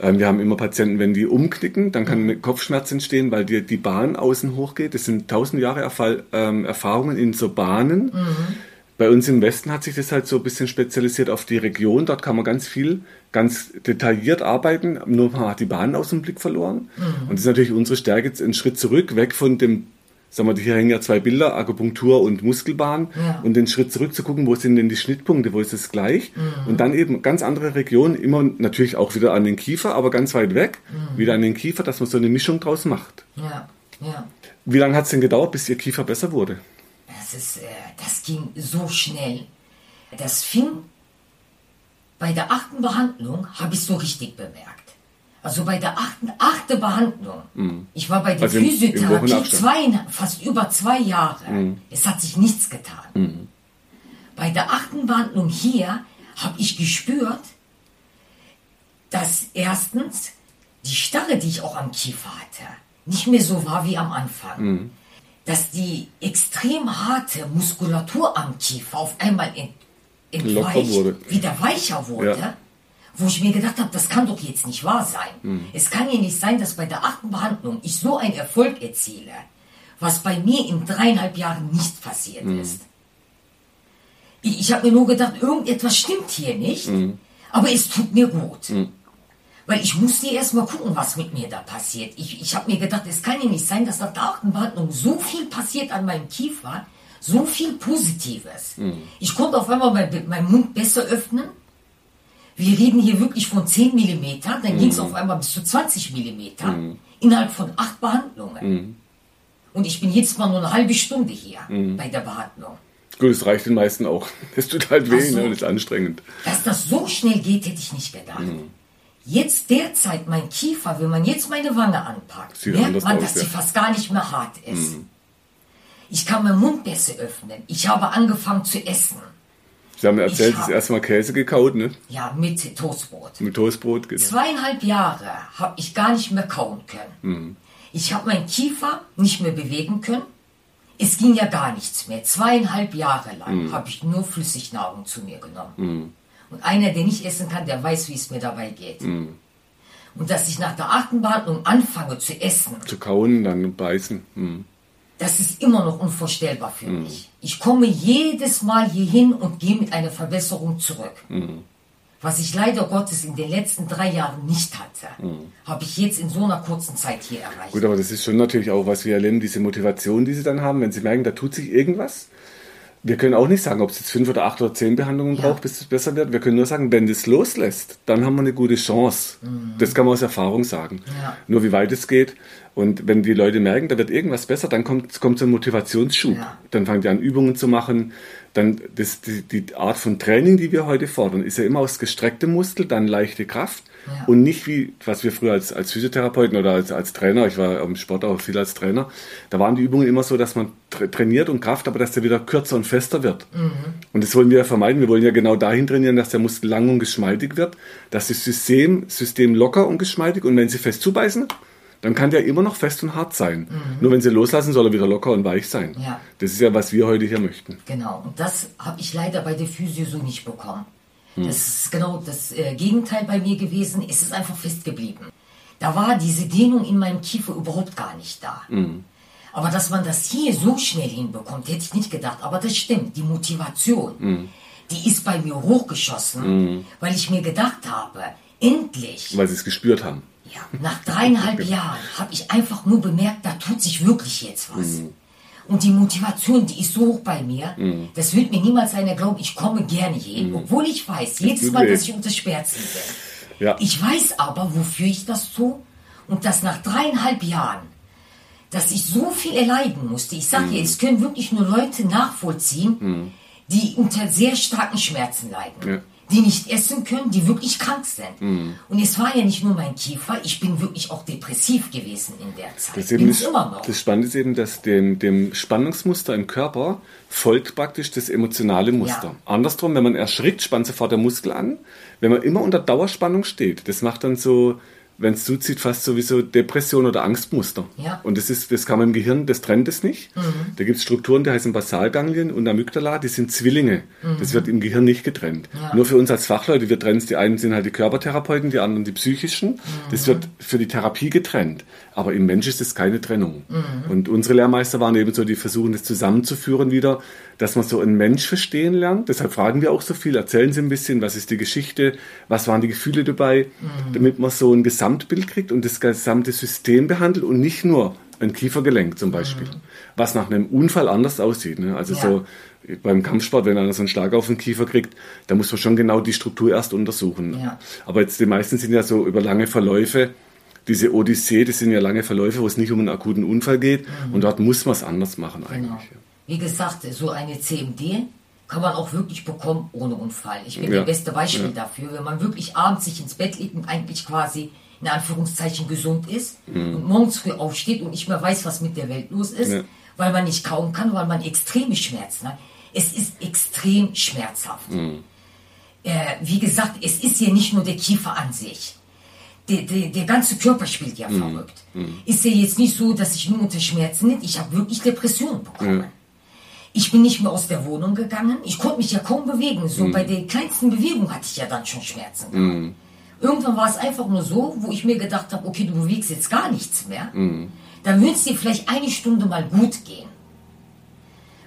Ähm, Wir haben immer Patienten, wenn die umknicken, dann kann Mhm. Kopfschmerz entstehen, weil die, die Bahn außen hochgeht. Das sind tausend Jahre Erfall, ähm, Erfahrungen in so Bahnen. Mhm. Bei uns im Westen hat sich das halt so ein bisschen spezialisiert auf die Region. Dort kann man ganz viel, ganz detailliert arbeiten. Nur man hat die Bahn aus dem Blick verloren. Und das ist natürlich unsere Stärke, jetzt einen Schritt zurück, weg von dem, sagen wir, hier hängen ja zwei Bilder, Akupunktur und Muskelbahn. Ja. Und den Schritt zurück zu gucken, wo sind denn die Schnittpunkte, wo ist es gleich? Und dann eben ganz andere Regionen, immer natürlich auch wieder an den Kiefer, aber ganz weit weg, wieder an den Kiefer, dass man so eine Mischung draus macht. Ja, ja. Wie lange hat es denn gedauert, bis Ihr Kiefer besser wurde? Das, ist, äh, das ging so schnell. Das fing bei der achten Behandlung, habe ich so richtig bemerkt. Also bei der achten, achte Behandlung. Ich war bei der Also Physiotherapie zwei, fast über zwei Jahre. Es hat sich nichts getan. Bei der achten Behandlung hier habe ich gespürt, dass erstens die Starre, die ich auch am Kiefer hatte, nicht mehr so war wie am Anfang. Dass die extrem harte Muskulatur am Kiefer auf einmal ent, entweicht, wieder weicher wurde. Ja. Wo ich mir gedacht habe, das kann doch jetzt nicht wahr sein. Es kann ja nicht sein, dass bei der achten Behandlung ich so einen Erfolg erziele, was bei mir in dreieinhalb Jahren nicht passiert ist. Ich, ich habe mir nur gedacht, irgendetwas stimmt hier nicht, aber es tut mir gut. Weil ich musste erst mal gucken, was mit mir da passiert. Ich, ich habe mir gedacht, es kann ja nicht sein, dass nach der achten Behandlung so viel passiert an meinem Kiefer, so viel Positives. Ich konnte auf einmal mein, meinen Mund besser öffnen. Wir reden hier wirklich von 10 Millimeter, dann ging es auf einmal bis zu 20 Millimeter innerhalb von acht Behandlungen. Und ich bin jetzt mal nur eine halbe Stunde hier bei der Behandlung. Gut, es reicht den meisten auch. Es tut halt weh so. ne, und ist anstrengend. Dass das so schnell geht, hätte ich nicht gedacht. Mhm. Jetzt derzeit mein Kiefer, wenn man jetzt meine Wange anpackt, Sieht merkt man, aus, dass ja. Mhm. sie fast gar nicht mehr hart ist. Ich kann meinen Mund besser öffnen. Ich habe angefangen zu essen. Sie haben mir erzählt, Ich das hab- erste Mal Käse gekaut, ne? Ja, mit Toastbrot. Mit Toastbrot, genau. Zweieinhalb Jahre habe ich gar nicht mehr kauen können. Ich habe meinen Kiefer nicht mehr bewegen können. Es ging ja gar nichts mehr. Zweieinhalb Jahre lang habe ich nur Flüssignahrung zu mir genommen. Und einer, der nicht essen kann, der weiß, wie es mir dabei geht. Und dass ich nach der achten Behandlung anfange zu essen, Zu kauen, dann beißen. Das ist immer noch unvorstellbar für mich. Ich komme jedes Mal hierhin und gehe mit einer Verbesserung zurück. Was ich leider Gottes in den letzten drei Jahren nicht hatte, habe ich jetzt in so einer kurzen Zeit hier erreicht. Gut, aber das ist schon natürlich auch, was wir erleben, diese Motivation, die sie dann haben, wenn sie merken, da tut sich irgendwas. Wir können auch nicht sagen, ob es jetzt fünf oder acht oder zehn Behandlungen Ja. braucht, bis es besser wird. Wir können nur sagen, wenn das loslässt, dann haben wir eine gute Chance. Das kann man aus Erfahrung sagen. Ja. Nur wie weit es geht. Und wenn die Leute merken, da wird irgendwas besser, dann kommt, kommt so ein Motivationsschub. Ja. Dann fangen die an, Übungen zu machen. Dann das, die, die Art von Training, die wir heute fordern, ist ja immer aus gestrecktem Muskel, dann leichte Kraft Ja. und nicht wie, was wir früher als, als Physiotherapeuten oder als, als Trainer, ich war im Sport auch viel als Trainer, da waren die Übungen immer so, dass man tra trainiert und Kraft, aber dass der wieder kürzer und fester wird. Und das wollen wir ja vermeiden. Wir wollen ja genau dahin trainieren, dass der Muskel lang und geschmeidig wird, dass das System, System locker und geschmeidig und wenn sie fest zubeißen, dann kann der immer noch fest und hart sein. Nur wenn sie loslassen, soll er wieder locker und weich sein. Ja. Das ist ja, was wir heute hier möchten. Genau, und das habe ich leider bei der Physio so nicht bekommen. Das ist genau das äh, Gegenteil bei mir gewesen. Es ist einfach festgeblieben. Da war diese Dehnung in meinem Kiefer überhaupt gar nicht da. Aber dass man das hier so schnell hinbekommt, hätte ich nicht gedacht. Aber das stimmt, die Motivation, die ist bei mir hochgeschossen, weil ich mir gedacht habe, endlich, Weil sie es gespürt haben. ja, nach dreieinhalb Jahren habe ich einfach nur bemerkt, da tut sich wirklich jetzt was. Und die Motivation, die ist so hoch bei mir, das wird mir niemals einer glauben, ich komme gerne hin, obwohl ich weiß, jedes Mal, dass ich unter Schmerzen bin. Ja. Ich weiß aber, wofür ich das tue und dass nach dreieinhalb Jahren, dass ich so viel erleiden musste. Ich sage Mhm. ja, es können wirklich nur Leute nachvollziehen, die unter sehr starken Schmerzen leiden. Ja. Die nicht essen können, die wirklich krank sind. Mhm. Und es war ja nicht nur mein Kiefer, ich bin wirklich auch depressiv gewesen in der Zeit. Das, eben ist, immer noch. das Spannende ist eben, dass dem, dem Spannungsmuster im Körper folgt praktisch das emotionale Muster. Ja. Andersrum, wenn man erschrickt, spannt sofort der Muskel an. Wenn man immer unter Dauerspannung steht, das macht dann so wenn es zuzieht, fast sowieso Depression oder Angstmuster. Ja. Und das ist, das kann man im Gehirn, das trennt es nicht. Mhm. Da gibt es Strukturen, die heißen Basalganglien und Amygdala, die sind Zwillinge. Mhm. Das wird im Gehirn nicht getrennt. Ja. Nur für uns als Fachleute, wir trennen es, die einen sind halt die Körpertherapeuten, die anderen die psychischen. Mhm. Das wird für die Therapie getrennt. Aber im Mensch ist es keine Trennung. Mhm. Und unsere Lehrmeister waren eben so, die versuchen das zusammenzuführen wieder, dass man so einen Mensch verstehen lernt. Deshalb fragen wir auch so viel. Erzählen Sie ein bisschen, was ist die Geschichte, was waren die Gefühle dabei, mhm. damit man so ein Gesamtbild kriegt und das gesamte System behandelt und nicht nur ein Kiefergelenk zum Beispiel, mhm. was nach einem Unfall anders aussieht. Ne? Also ja. so beim Kampfsport, wenn einer so einen Schlag auf den Kiefer kriegt, da muss man schon genau die Struktur erst untersuchen. Ja. Aber jetzt die meisten sind ja so über lange Verläufe. Diese Odyssee, das sind ja lange Verläufe, wo es nicht um einen akuten Unfall geht. Mhm. Und dort muss man es anders machen genau. eigentlich. Genau. Wie gesagt, so eine CMD kann man auch wirklich bekommen ohne Unfall. Ich bin ja. das beste Beispiel ja. dafür. Wenn man wirklich abends sich ins Bett legt und eigentlich quasi in Anführungszeichen gesund ist mhm. und morgens früh aufsteht und nicht mehr weiß, was mit der Welt los ist, ja. weil man nicht kauen kann, weil man extreme Schmerzen hat. Es ist extrem schmerzhaft. Mhm. Äh, wie gesagt, es ist ja nicht nur der Kiefer an sich. Der, der, der ganze Körper spielt ja mhm. verrückt. Mhm. Ist ja jetzt nicht so, dass ich nur unter Schmerzen litt. Ich habe wirklich Depressionen bekommen. Ich bin nicht mehr aus der Wohnung gegangen. Ich konnte mich ja kaum bewegen. So mhm. bei der kleinsten Bewegung hatte ich ja dann schon Schmerzen. Mhm. Irgendwann war es einfach nur so, wo ich mir gedacht habe, okay, du bewegst jetzt gar nichts mehr. Mhm. Dann würde es dir vielleicht eine Stunde mal gut gehen.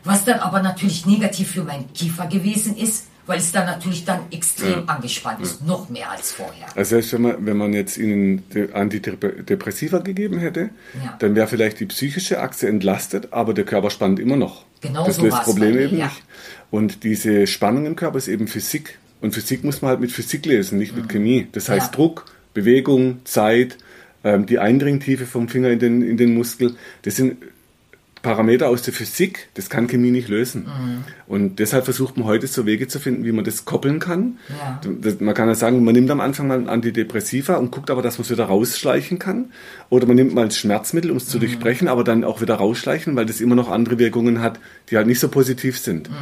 Was dann aber natürlich negativ für meinen Kiefer gewesen ist, weil es dann natürlich dann extrem ja. angespannt ist, ja. noch mehr als vorher. Also heißt, wenn man, wenn man jetzt ihnen Antidepressiva gegeben hätte, ja. dann wäre vielleicht die psychische Achse entlastet, aber der Körper spannt immer noch. Genau das so löst das Problem eben nicht. Und diese Spannung im Körper ist eben Physik. Und Physik muss man halt mit Physik lesen, nicht mhm. mit Chemie. Das heißt Druck, Bewegung, Zeit, ähm, die Eindringtiefe vom Finger in den, in den Muskel. Das sind Parameter aus der Physik, das kann Chemie nicht lösen. Mhm. Und deshalb versucht man heute so Wege zu finden, wie man das koppeln kann. Ja. Das, man kann ja sagen, man nimmt am Anfang mal Antidepressiva und guckt aber, dass man es wieder rausschleichen kann. Oder man nimmt mal ein Schmerzmittel, um es zu mhm. durchbrechen, aber dann auch wieder rausschleichen, weil das immer noch andere Wirkungen hat, die halt nicht so positiv sind. Mhm.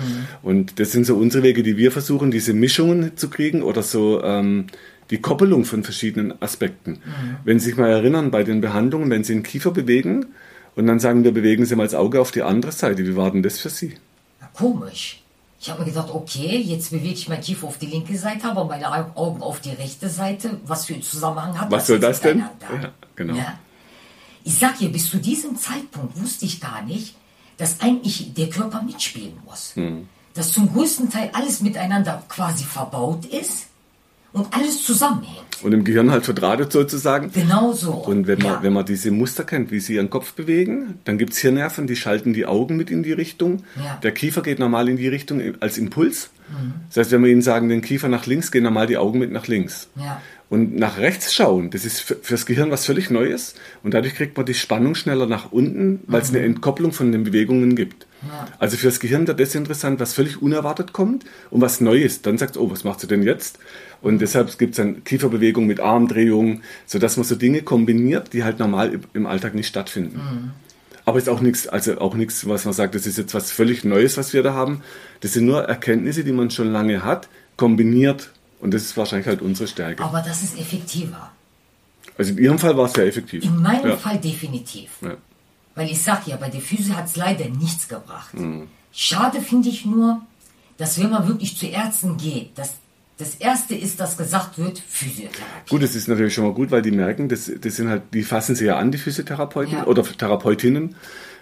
Und das sind so unsere Wege, die wir versuchen, diese Mischungen zu kriegen oder so ähm, die Koppelung von verschiedenen Aspekten. Mhm. Wenn Sie sich mal erinnern, bei den Behandlungen, wenn Sie den Kiefer bewegen, und dann sagen wir, bewegen Sie mal das Auge auf die andere Seite. Wie war denn das für Sie? Ja, komisch. Ich habe mir gedacht, okay, jetzt bewege ich mein Kiefer auf die linke Seite, aber meine Augen auf die rechte Seite. Was für einen Zusammenhang hat Was das soll das denn? Ja, genau. Ja. Ich sag dir, bis zu diesem Zeitpunkt wusste ich gar nicht, dass eigentlich der Körper mitspielen muss. Hm. Dass zum größten Teil alles miteinander quasi verbaut ist und alles zusammenhängt. Und im Gehirn halt verdrahtet sozusagen. Genau so. Und wenn man, ja. wenn man diese Muster kennt, wie sie ihren Kopf bewegen, dann gibt es hier Nerven, die schalten die Augen mit in die Richtung. Ja. Der Kiefer geht normal in die Richtung als Impuls. Mhm. Das heißt, wenn wir ihnen sagen, den Kiefer nach links, gehen normal die Augen mit nach links. Ja. Und nach rechts schauen, das ist für, fürs Gehirn was völlig Neues. Und dadurch kriegt man die Spannung schneller nach unten, weil es mhm. eine Entkopplung von den Bewegungen gibt. Ja. Also fürs Gehirn wird das interessant, was völlig unerwartet kommt und was Neues. Dann sagt es, oh, was macht sie denn jetzt? Und deshalb gibt es dann Kieferbewegung mit Armdrehung, sodass man so Dinge kombiniert, die halt normal im Alltag nicht stattfinden. Mhm. Aber ist auch nichts, also auch nichts, was man sagt, das ist jetzt was völlig Neues, was wir da haben. Das sind nur Erkenntnisse, die man schon lange hat, kombiniert und das ist wahrscheinlich halt unsere Stärke. Aber das ist effektiver. Also in Ihrem Fall war es sehr effektiv. In meinem ja. Fall definitiv. Ja. Weil ich sage ja, bei der Physio hat es leider nichts gebracht. Mhm. Schade finde ich nur, dass wenn man wirklich zu Ärzten geht, dass das erste ist, dass gesagt wird, Physiotherapie. Gut, das ist natürlich schon mal gut, weil die merken, das, das sind halt, die fassen sie ja an, die Physiotherapeuten ja. oder Therapeutinnen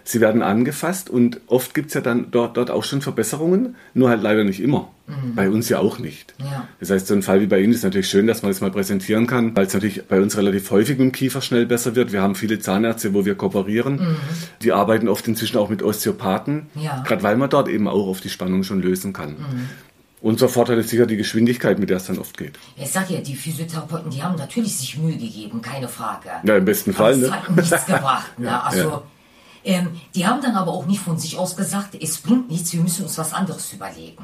sie werden angefasst und oft gibt es ja dann dort, dort auch schon Verbesserungen, nur halt leider nicht immer. Mhm. Bei uns ja auch nicht. Ja. Das heißt, so ein Fall wie bei Ihnen ist natürlich schön, dass man das mal präsentieren kann, weil es natürlich bei uns relativ häufig mit dem Kiefer schnell besser wird. Wir haben viele Zahnärzte, wo wir kooperieren. Mhm. Die arbeiten oft inzwischen auch mit Osteopathen, ja. gerade weil man dort eben auch auf die Spannung schon lösen kann. Mhm. Unser Vorteil ist sicher die Geschwindigkeit, mit der es dann oft geht. Ich sag ja, die Physiotherapeuten, die haben natürlich sich Mühe gegeben, keine Frage. Ja, im besten Fall. Aber ne? hat nichts gebracht. Ne? Also, ja. Ähm, die haben dann aber auch nicht von sich aus gesagt, es bringt nichts, wir müssen uns was anderes überlegen.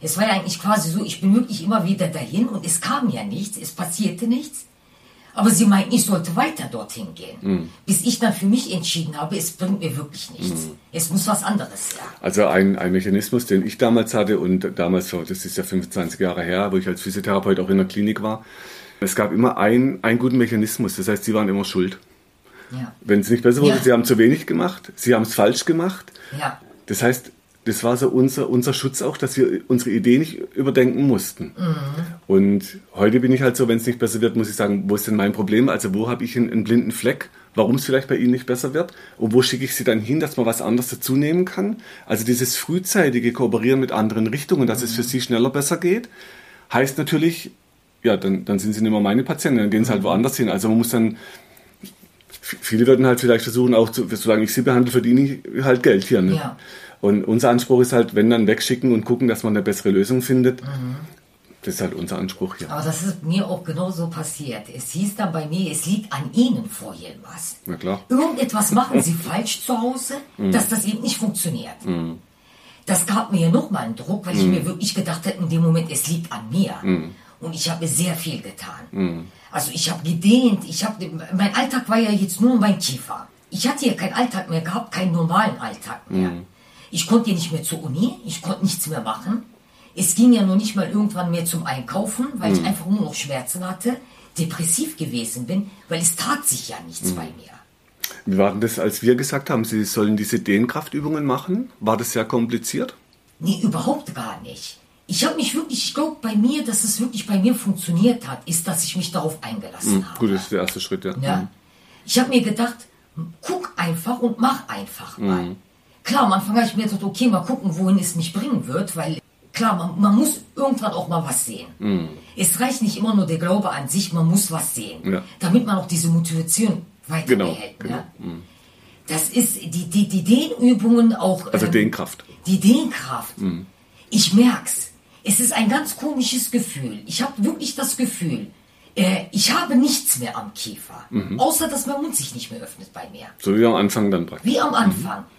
Es war ja eigentlich quasi so, ich bin wirklich immer wieder dahin und es kam ja nichts, es passierte nichts. Aber sie meinten, ich sollte weiter dorthin gehen. Mhm. Bis ich dann für mich entschieden habe, es bringt mir wirklich nichts. Mhm. Es muss was anderes her. Also ein, ein Mechanismus, den ich damals hatte und damals, das ist ja 25 Jahre her, wo ich als Physiotherapeut auch in der Klinik war, es gab immer ein, einen guten Mechanismus. Das heißt, sie waren immer schuld. Ja. Wenn es nicht besser wurde, ja. sie haben zu wenig gemacht, sie haben es falsch gemacht. Ja. Das heißt, das war so unser, unser Schutz auch, dass wir unsere Idee nicht überdenken mussten. Mhm. Und heute bin ich halt so, wenn es nicht besser wird, muss ich sagen, wo ist denn mein Problem? Also wo habe ich einen, einen, blinden Fleck, warum es vielleicht bei Ihnen nicht besser wird? Und wo schicke ich Sie dann hin, dass man was anderes dazu nehmen kann? Also dieses frühzeitige Kooperieren mit anderen Richtungen, dass mhm. es für Sie schneller besser geht, heißt natürlich, ja, dann, dann sind Sie nicht mehr meine Patienten, dann gehen Sie halt mhm. woanders hin. Also man muss dann viele würden halt vielleicht versuchen, auch zu, solange ich sie behandle, verdiene ich halt Geld hier. Ne? Ja. Und unser Anspruch ist halt, wenn dann wegschicken und gucken, dass man eine bessere Lösung findet. Mhm. Das ist halt unser Anspruch hier. Aber das ist mir auch genauso passiert. Es hieß dann bei mir, es liegt an Ihnen vorhin was. Na klar. Irgendetwas machen Sie falsch zu Hause, mhm. dass das eben nicht funktioniert. Mhm. Das gab mir nochmal einen Druck, weil ich mhm. mir wirklich gedacht hätte, in dem Moment, es liegt an mir. Mhm. Und ich habe sehr viel getan. Mhm. Also ich habe gedehnt, ich habe, mein Alltag war ja jetzt nur mein Kiefer. Ich hatte ja keinen Alltag mehr gehabt, keinen normalen Alltag mehr. Mhm. Ich konnte ja nicht mehr zur Uni, ich konnte nichts mehr machen. Es ging ja noch nicht mal irgendwann mehr zum Einkaufen, weil mhm. ich einfach nur noch Schmerzen hatte, depressiv gewesen bin, weil es tat sich ja nichts mhm. bei mir. Wie war denn das, als wir gesagt haben, Sie sollen diese Dehnkraftübungen machen? War das sehr kompliziert? Nee, überhaupt gar nicht ich habe mich wirklich, ich glaube bei mir, dass es wirklich bei mir funktioniert hat, ist, dass ich mich darauf eingelassen mhm, habe. Gut, das ist der erste Schritt, ja. ja? Mhm. Ich habe mir gedacht, guck einfach und mach einfach mal. Klar, am Anfang habe ich mir gedacht, okay, mal gucken, wohin es mich bringen wird, weil klar, man, man muss irgendwann auch mal was sehen. Mhm. Es reicht nicht immer nur der Glaube an sich, man muss was sehen, ja. damit man auch diese Motivation weiter genau, behält. Genau. Ne? Mhm. Das ist die, die, die Dehnübungen auch. Also ähm, Dehnkraft. Die Dehnkraft. Mhm. Ich merk's. Es ist ein ganz komisches Gefühl. Ich habe wirklich das Gefühl, äh, ich habe nichts mehr am Kiefer. Mhm. Außer, dass mein Mund sich nicht mehr öffnet bei mir. So wie am Anfang dann praktisch. Wie am Anfang. Mhm.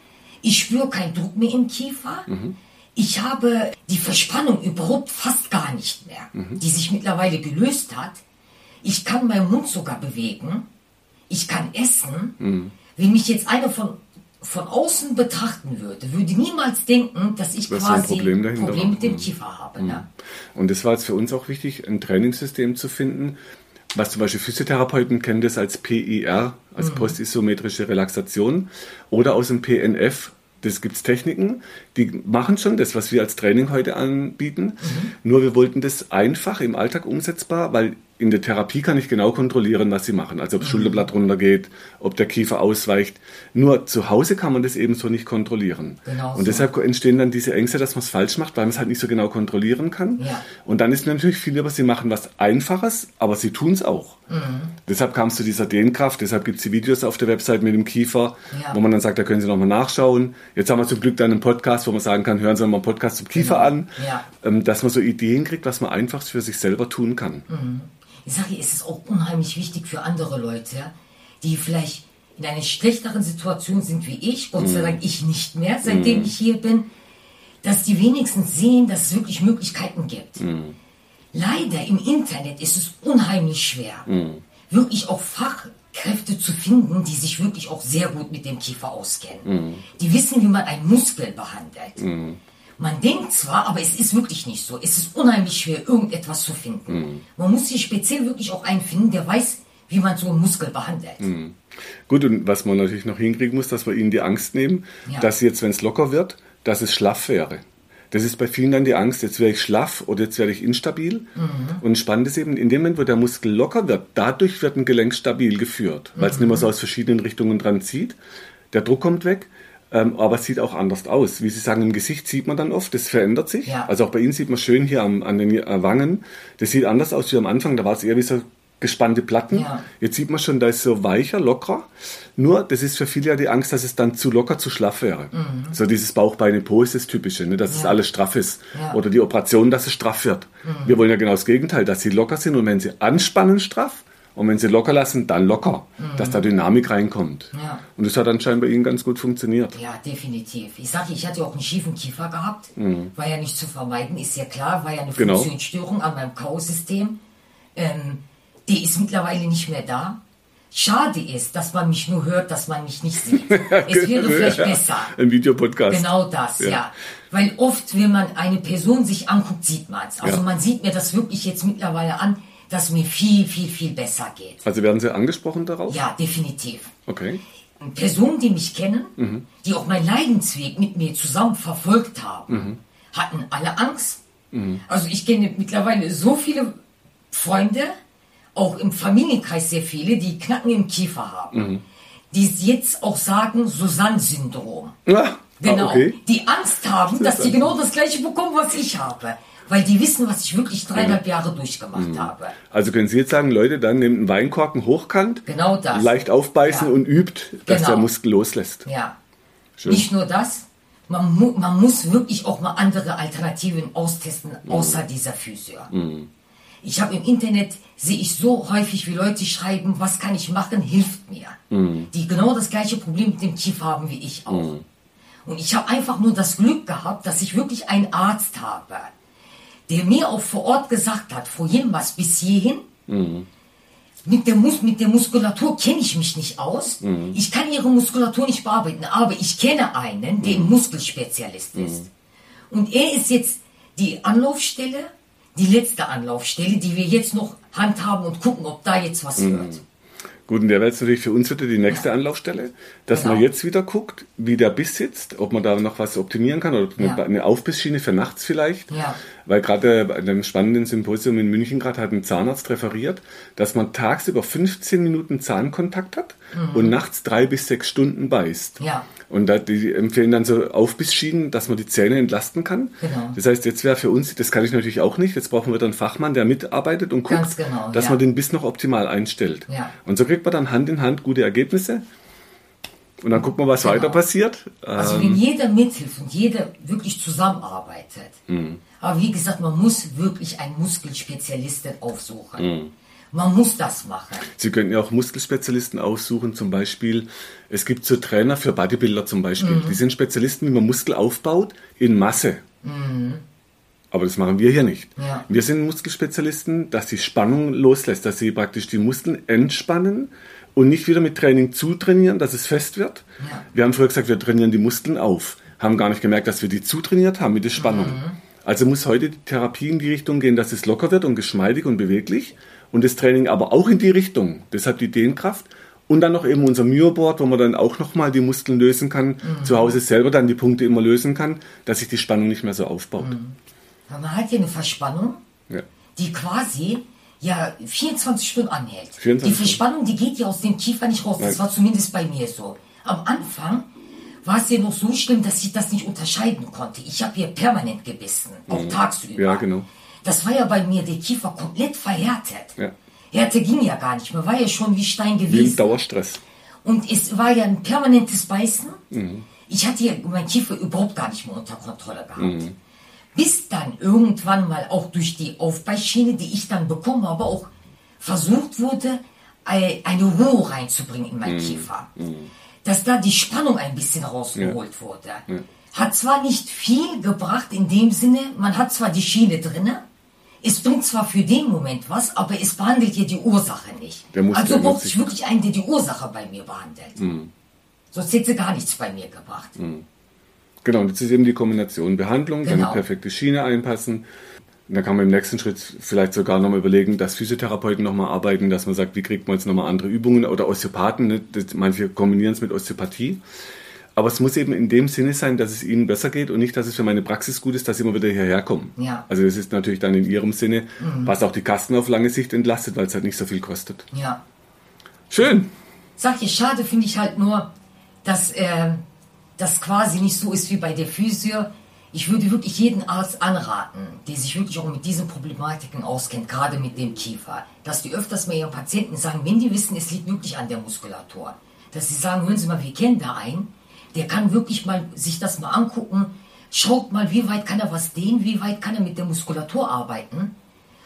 Ich spüre keinen Druck mehr im Kiefer. Mhm. Ich habe die Verspannung überhaupt fast gar nicht mehr, mhm. die sich mittlerweile gelöst hat. Ich kann meinen Mund sogar bewegen. Ich kann essen. Mhm. Wenn mich jetzt einer von von außen betrachten würde, würde niemals denken, dass ich das quasi ein Problem, Problem mit dem mhm. Kiefer habe. Mhm. Ne? Und das war jetzt für uns auch wichtig, ein Trainingssystem zu finden, was zum Beispiel Physiotherapeuten kennen das als PIR, als mhm. postisometrische Relaxation, oder aus dem PNF, das gibt es Techniken, die machen schon das, was wir als Training heute anbieten. Mhm. Nur wir wollten das einfach im Alltag umsetzbar, weil in der Therapie kann ich genau kontrollieren, was sie machen. Also ob das mhm. Schulterblatt runtergeht, ob der Kiefer ausweicht. Nur zu Hause kann man das eben so nicht kontrollieren. Genau und so. deshalb entstehen dann diese Ängste, dass man es falsch macht, weil man es halt nicht so genau kontrollieren kann. Ja. Und dann ist natürlich viel lieber, sie machen was Einfaches, aber sie tun es auch. Mhm. Deshalb kam es zu dieser Dehnkraft, deshalb gibt es die Videos auf der Website mit dem Kiefer, ja. wo man dann sagt, da können Sie nochmal nachschauen. Jetzt haben wir zum Glück dann einen Podcast, wo man sagen kann, hören Sie mal einen Podcast zum Kiefer genau. an, ja. Ähm, dass man so Ideen kriegt, was man einfach für sich selber tun kann. Mhm ich sage, es ist auch unheimlich wichtig für andere Leute, die vielleicht in einer schlechteren Situation sind wie ich, Gott sei mhm. Dank ich nicht mehr, seitdem mm. ich hier bin, dass die wenigstens sehen, dass es wirklich Möglichkeiten gibt. Mm. Leider im Internet ist es unheimlich schwer, wirklich auch Fachkräfte zu finden, die sich wirklich auch sehr gut mit dem Kiefer auskennen. Die wissen, wie man einen Muskel behandelt. Man denkt zwar, aber es ist wirklich nicht so. Es ist unheimlich schwer, irgendetwas zu finden. Mhm. Man muss sich speziell wirklich auch einen finden, der weiß, wie man so einen Muskel behandelt. Mhm. Gut, und was man natürlich noch hinkriegen muss, dass wir ihnen die Angst nehmen, ja. dass jetzt, wenn es locker wird, dass es schlaff wäre. Das ist bei vielen dann die Angst, jetzt werde ich schlaff oder jetzt werde ich instabil. Mhm. Und spannend ist eben, in dem Moment, wo der Muskel locker wird, dadurch wird ein Gelenk stabil geführt, weil es nicht mehr so aus verschiedenen Richtungen dran zieht. Der Druck kommt weg ähm, aber es sieht auch anders aus. Wie Sie sagen, im Gesicht sieht man dann oft, das verändert sich. Ja. Also auch bei Ihnen sieht man schön hier am, an den äh, Wangen. Das sieht anders aus wie am Anfang, da war es eher wie so gespannte Platten. Ja. Jetzt sieht man schon, da ist so weicher, lockerer. Nur, das ist für viele ja die Angst, dass es dann zu locker, zu schlaff wäre. Mhm. So dieses Bauchbeine Po ist das Typische, ne? dass ja. es alles straff ist. Ja. Oder die Operation, dass es straff wird. Mhm. Wir wollen ja genau das Gegenteil, dass sie locker sind und wenn sie anspannen straff Und wenn sie locker lassen, dann locker, dass da Dynamik reinkommt. Ja. Und das hat anscheinend bei Ihnen ganz gut funktioniert. Ja, definitiv. Ich sage, ich hatte ja auch einen schiefen Kiefer gehabt. War ja nicht zu vermeiden, ist ja klar. War ja eine Mhm. Genau. Funktionsstörung an meinem K.O.-System. Ähm, die ist mittlerweile nicht mehr da. Schade ist, dass man mich nur hört, dass man mich nicht sieht. Es wäre vielleicht besser. Ein Videopodcast. Genau das, Ja. ja. Weil oft, wenn man eine Person sich anguckt, sieht man es. Also Ja. man sieht mir das wirklich jetzt mittlerweile an, dass mir viel, viel, viel besser geht. Also werden Sie angesprochen darauf? Ja, definitiv. Okay. Personen, die mich kennen, Mhm. die auch meinen Leidensweg mit mir zusammen verfolgt haben, Mhm. hatten alle Angst. Also ich kenne mittlerweile so viele Freunde, auch im Familienkreis sehr viele, die Knacken im Kiefer haben. Mhm. Die jetzt auch sagen, Susanne-Syndrom. Ah, Genau. ah, okay. Die Angst haben, dass die genau das gleiche bekommen, was ich habe. Weil die wissen, was ich wirklich dreieinhalb Jahre durchgemacht Mhm. habe. Also können Sie jetzt sagen, Leute, dann nehmt einen Weinkorken hochkant, Genau das. leicht aufbeißen Ja. und übt, dass Genau. der Muskel loslässt. Ja. Schön. Nicht nur das, man, mu man muss wirklich auch mal andere Alternativen austesten, außer dieser Physio. Ich habe im Internet, sehe ich so häufig, wie Leute schreiben, was kann ich machen, hilft mir. Die genau das gleiche Problem mit dem Kiefer haben wie ich auch. Und ich habe einfach nur das Glück gehabt, dass ich wirklich einen Arzt habe, der mir auch vor Ort gesagt hat, vorhin was bis hierhin, mit der, Mus mit der Muskulatur kenne ich mich nicht aus. Ich kann ihre Muskulatur nicht bearbeiten, aber ich kenne einen, der ein Muskelspezialist ist. Und er ist jetzt die Anlaufstelle, die letzte Anlaufstelle, die wir jetzt noch handhaben und gucken, ob da jetzt was wird. Gut, und der wäre jetzt natürlich für uns wieder die nächste Anlaufstelle, dass Genau. man jetzt wieder guckt, wie der Biss sitzt, ob man da noch was optimieren kann oder eine, Ja. eine Aufbissschiene für nachts vielleicht. Ja. Weil gerade bei einem spannenden Symposium in München gerade hat ein Zahnarzt referiert, dass man tagsüber 15 Minuten Zahnkontakt hat und nachts drei bis sechs Stunden beißt. Mhm. Ja. Und da, die empfehlen dann so Aufbissschienen, dass man die Zähne entlasten kann. Genau. Das heißt, jetzt wäre für uns, das kann ich natürlich auch nicht, jetzt brauchen wir dann einen Fachmann, der mitarbeitet und guckt, genau, dass ja. man den Biss noch optimal einstellt. Ja. Und so kriegt man dann Hand in Hand gute Ergebnisse. Und dann gucken wir, was Genau. weiter passiert. Also Ähm, wenn jeder mithilft und jeder wirklich zusammenarbeitet. Aber wie gesagt, man muss wirklich einen Muskelspezialisten aufsuchen. Man muss das machen. Sie könnten ja auch Muskelspezialisten aussuchen, zum Beispiel. Es gibt so Trainer für Bodybuilder zum Beispiel. Mhm. Die sind Spezialisten, wie man Muskel aufbaut in Masse. Aber das machen wir hier nicht. Mhm. Ja. Wir sind Muskelspezialisten, dass die Spannung loslässt, dass sie praktisch die Muskeln entspannen und nicht wieder mit Training zutrainieren, dass es fest wird. Ja. Wir haben früher gesagt, wir trainieren die Muskeln auf, haben gar nicht gemerkt, dass wir die zutrainiert haben mit der Spannung. Mhm. Also muss heute die Therapie in die Richtung gehen, dass es locker wird und geschmeidig und beweglich und das Training aber auch in die Richtung. Deshalb die Dehnkraft und dann noch eben unser Myoboard, wo man dann auch nochmal die Muskeln lösen kann, Mhm. zu Hause selber dann die Punkte immer lösen kann, dass sich die Spannung nicht mehr so aufbaut. Weil man hat hier eine Verspannung, Ja. die quasi ja 24 Stunden anhält. 24 die Verspannung, die geht ja aus dem Kiefer nicht raus. Das Nein. war zumindest bei mir so. Am Anfang war es ja noch so schlimm, dass ich das nicht unterscheiden konnte. Ich habe hier permanent gebissen, auch tagsüber. Mhm. Ja, genau. Das war ja bei mir der Kiefer komplett verhärtet. Ja. Härte ging ja gar nicht mehr, war ja schon wie Stein Wie gewesen. Dauerstress. Und es war ja ein permanentes Beißen. Mhm. Ich hatte ja mein Kiefer überhaupt gar nicht mehr unter Kontrolle gehabt. Mhm. Bis dann irgendwann mal auch durch die Aufbeißschiene, die ich dann bekommen habe, auch versucht wurde, ei- eine Ruhe reinzubringen in Mhm. meinen Kiefer. Dass da die Spannung ein bisschen rausgeholt wurde. Hat zwar nicht viel gebracht in dem Sinne, man hat zwar die Schiene drinne, es bringt zwar für den Moment was, aber es behandelt ja die Ursache nicht. Also braucht sich. ich wirklich einen, der die Ursache bei mir behandelt. Sonst hätte sie gar nichts bei mir gebracht. Genau, und jetzt ist eben die Kombination Behandlung, dann Genau. eine perfekte Schiene einpassen. Und dann kann man im nächsten Schritt vielleicht sogar nochmal überlegen, dass Physiotherapeuten nochmal arbeiten, dass man sagt, wie kriegt man jetzt nochmal andere Übungen oder Osteopathen, ne? manche kombinieren es mit Osteopathie. Aber es muss eben in dem Sinne sein, dass es ihnen besser geht und nicht, dass es für meine Praxis gut ist, dass sie immer wieder hierher kommen. Ja. Also das ist natürlich dann in ihrem Sinne, was auch die Kasten auf lange Sicht entlastet, weil es halt nicht so viel kostet. Ja. Schön. Sag ich, schade finde ich halt nur, dass äh, das quasi nicht so ist wie bei der Physio. Ich würde wirklich jeden Arzt anraten, der sich wirklich auch mit diesen Problematiken auskennt, gerade mit dem Kiefer, dass die öfters mal ihren Patienten sagen, wenn die wissen, es liegt wirklich an der Muskulatur, dass sie sagen, hören Sie mal, wir kennen da einen, der kann wirklich mal sich das mal angucken, schaut mal, wie weit kann er was dehnen, wie weit kann er mit der Muskulatur arbeiten.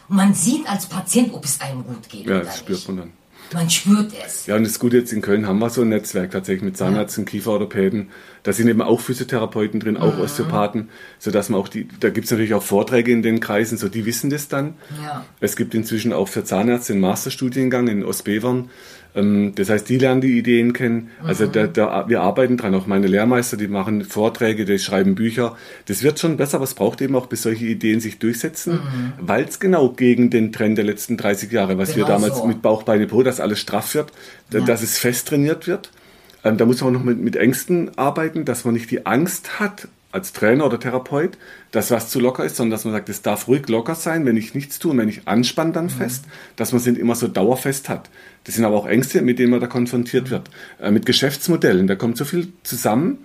Und man sieht als Patient, ob es einem gut geht Ja, das spürt man dann. Man spürt es. Ja, und das Gute jetzt in Köln haben wir so ein Netzwerk tatsächlich mit Zahnärzten, ja. Kieferorthopäden. Da sind eben auch Physiotherapeuten drin, auch mhm. Osteopathen, sodass man auch die, da gibt es natürlich auch Vorträge in den Kreisen, so die wissen das dann. Ja. Es gibt inzwischen auch für Zahnärzte einen Masterstudiengang in Ostbevern, das heißt, die lernen die Ideen kennen. Also mhm. da, da, wir arbeiten dran. Auch meine Lehrmeister, die machen Vorträge, die schreiben Bücher. Das wird schon besser, aber es braucht eben auch, bis solche Ideen sich durchsetzen, mhm. weil es genau gegen den Trend der letzten 30 Jahre, was genau wir damals so. mit Bauch, Beine, Po, dass alles straff wird, ja. dass es fest trainiert wird. Ähm, da muss man auch noch mit, mit Ängsten arbeiten, dass man nicht die Angst hat, als Trainer oder Therapeut, dass was zu locker ist, sondern dass man sagt, es darf ruhig locker sein, wenn ich nichts tue und wenn ich anspanne, dann mhm. fest, dass man es immer so dauerfest hat. Das sind aber auch Ängste, mit denen man da konfrontiert mhm. wird. Äh, mit Geschäftsmodellen, da kommt so viel zusammen.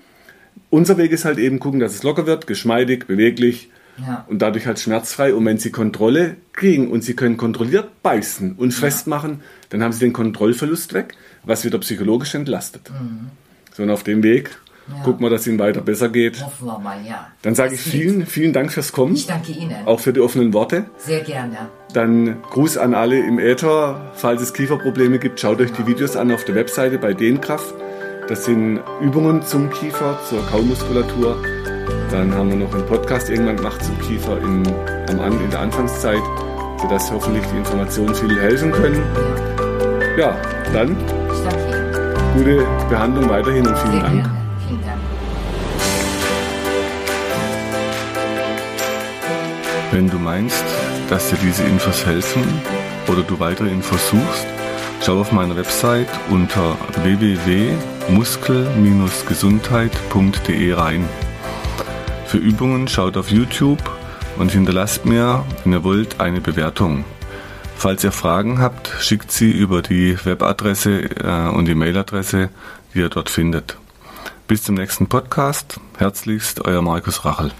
Unser Weg ist halt eben gucken, dass es locker wird, geschmeidig, beweglich ja. und dadurch halt schmerzfrei. Und wenn Sie Kontrolle kriegen und Sie können kontrolliert beißen und ja. festmachen, dann haben Sie den Kontrollverlust weg, was wieder psychologisch entlastet. Mhm. So und auf dem Weg ja. Gucken wir, dass es Ihnen weiter besser geht. Hoffen wir mal, ja. Dann sage ich vielen, vielen Dank fürs Kommen. Ich danke Ihnen. Auch für die offenen Worte. Sehr gerne. Dann Gruß an alle im Äther. Falls es Kieferprobleme gibt, schaut euch die Videos an auf der Webseite bei Dehnkraft. Das sind Übungen zum Kiefer, zur Kaumuskulatur. Dann haben wir noch einen Podcast irgendwann gemacht zum Kiefer in, in der Anfangszeit, sodass hoffentlich die Informationen viel helfen können. Ja, dann gute Behandlung weiterhin und vielen Dank. Wenn du meinst, dass dir diese Infos helfen oder du weitere Infos suchst, schau auf meiner Website unter www.muskel-gesundheit.de rein. Für Übungen schaut auf YouTube und hinterlasst mir, wenn ihr wollt, eine Bewertung. Falls ihr Fragen habt, schickt sie über die Webadresse äh, und die Mailadresse, die ihr dort findet. Bis zum nächsten Podcast. Herzlichst, euer Markus Rachel.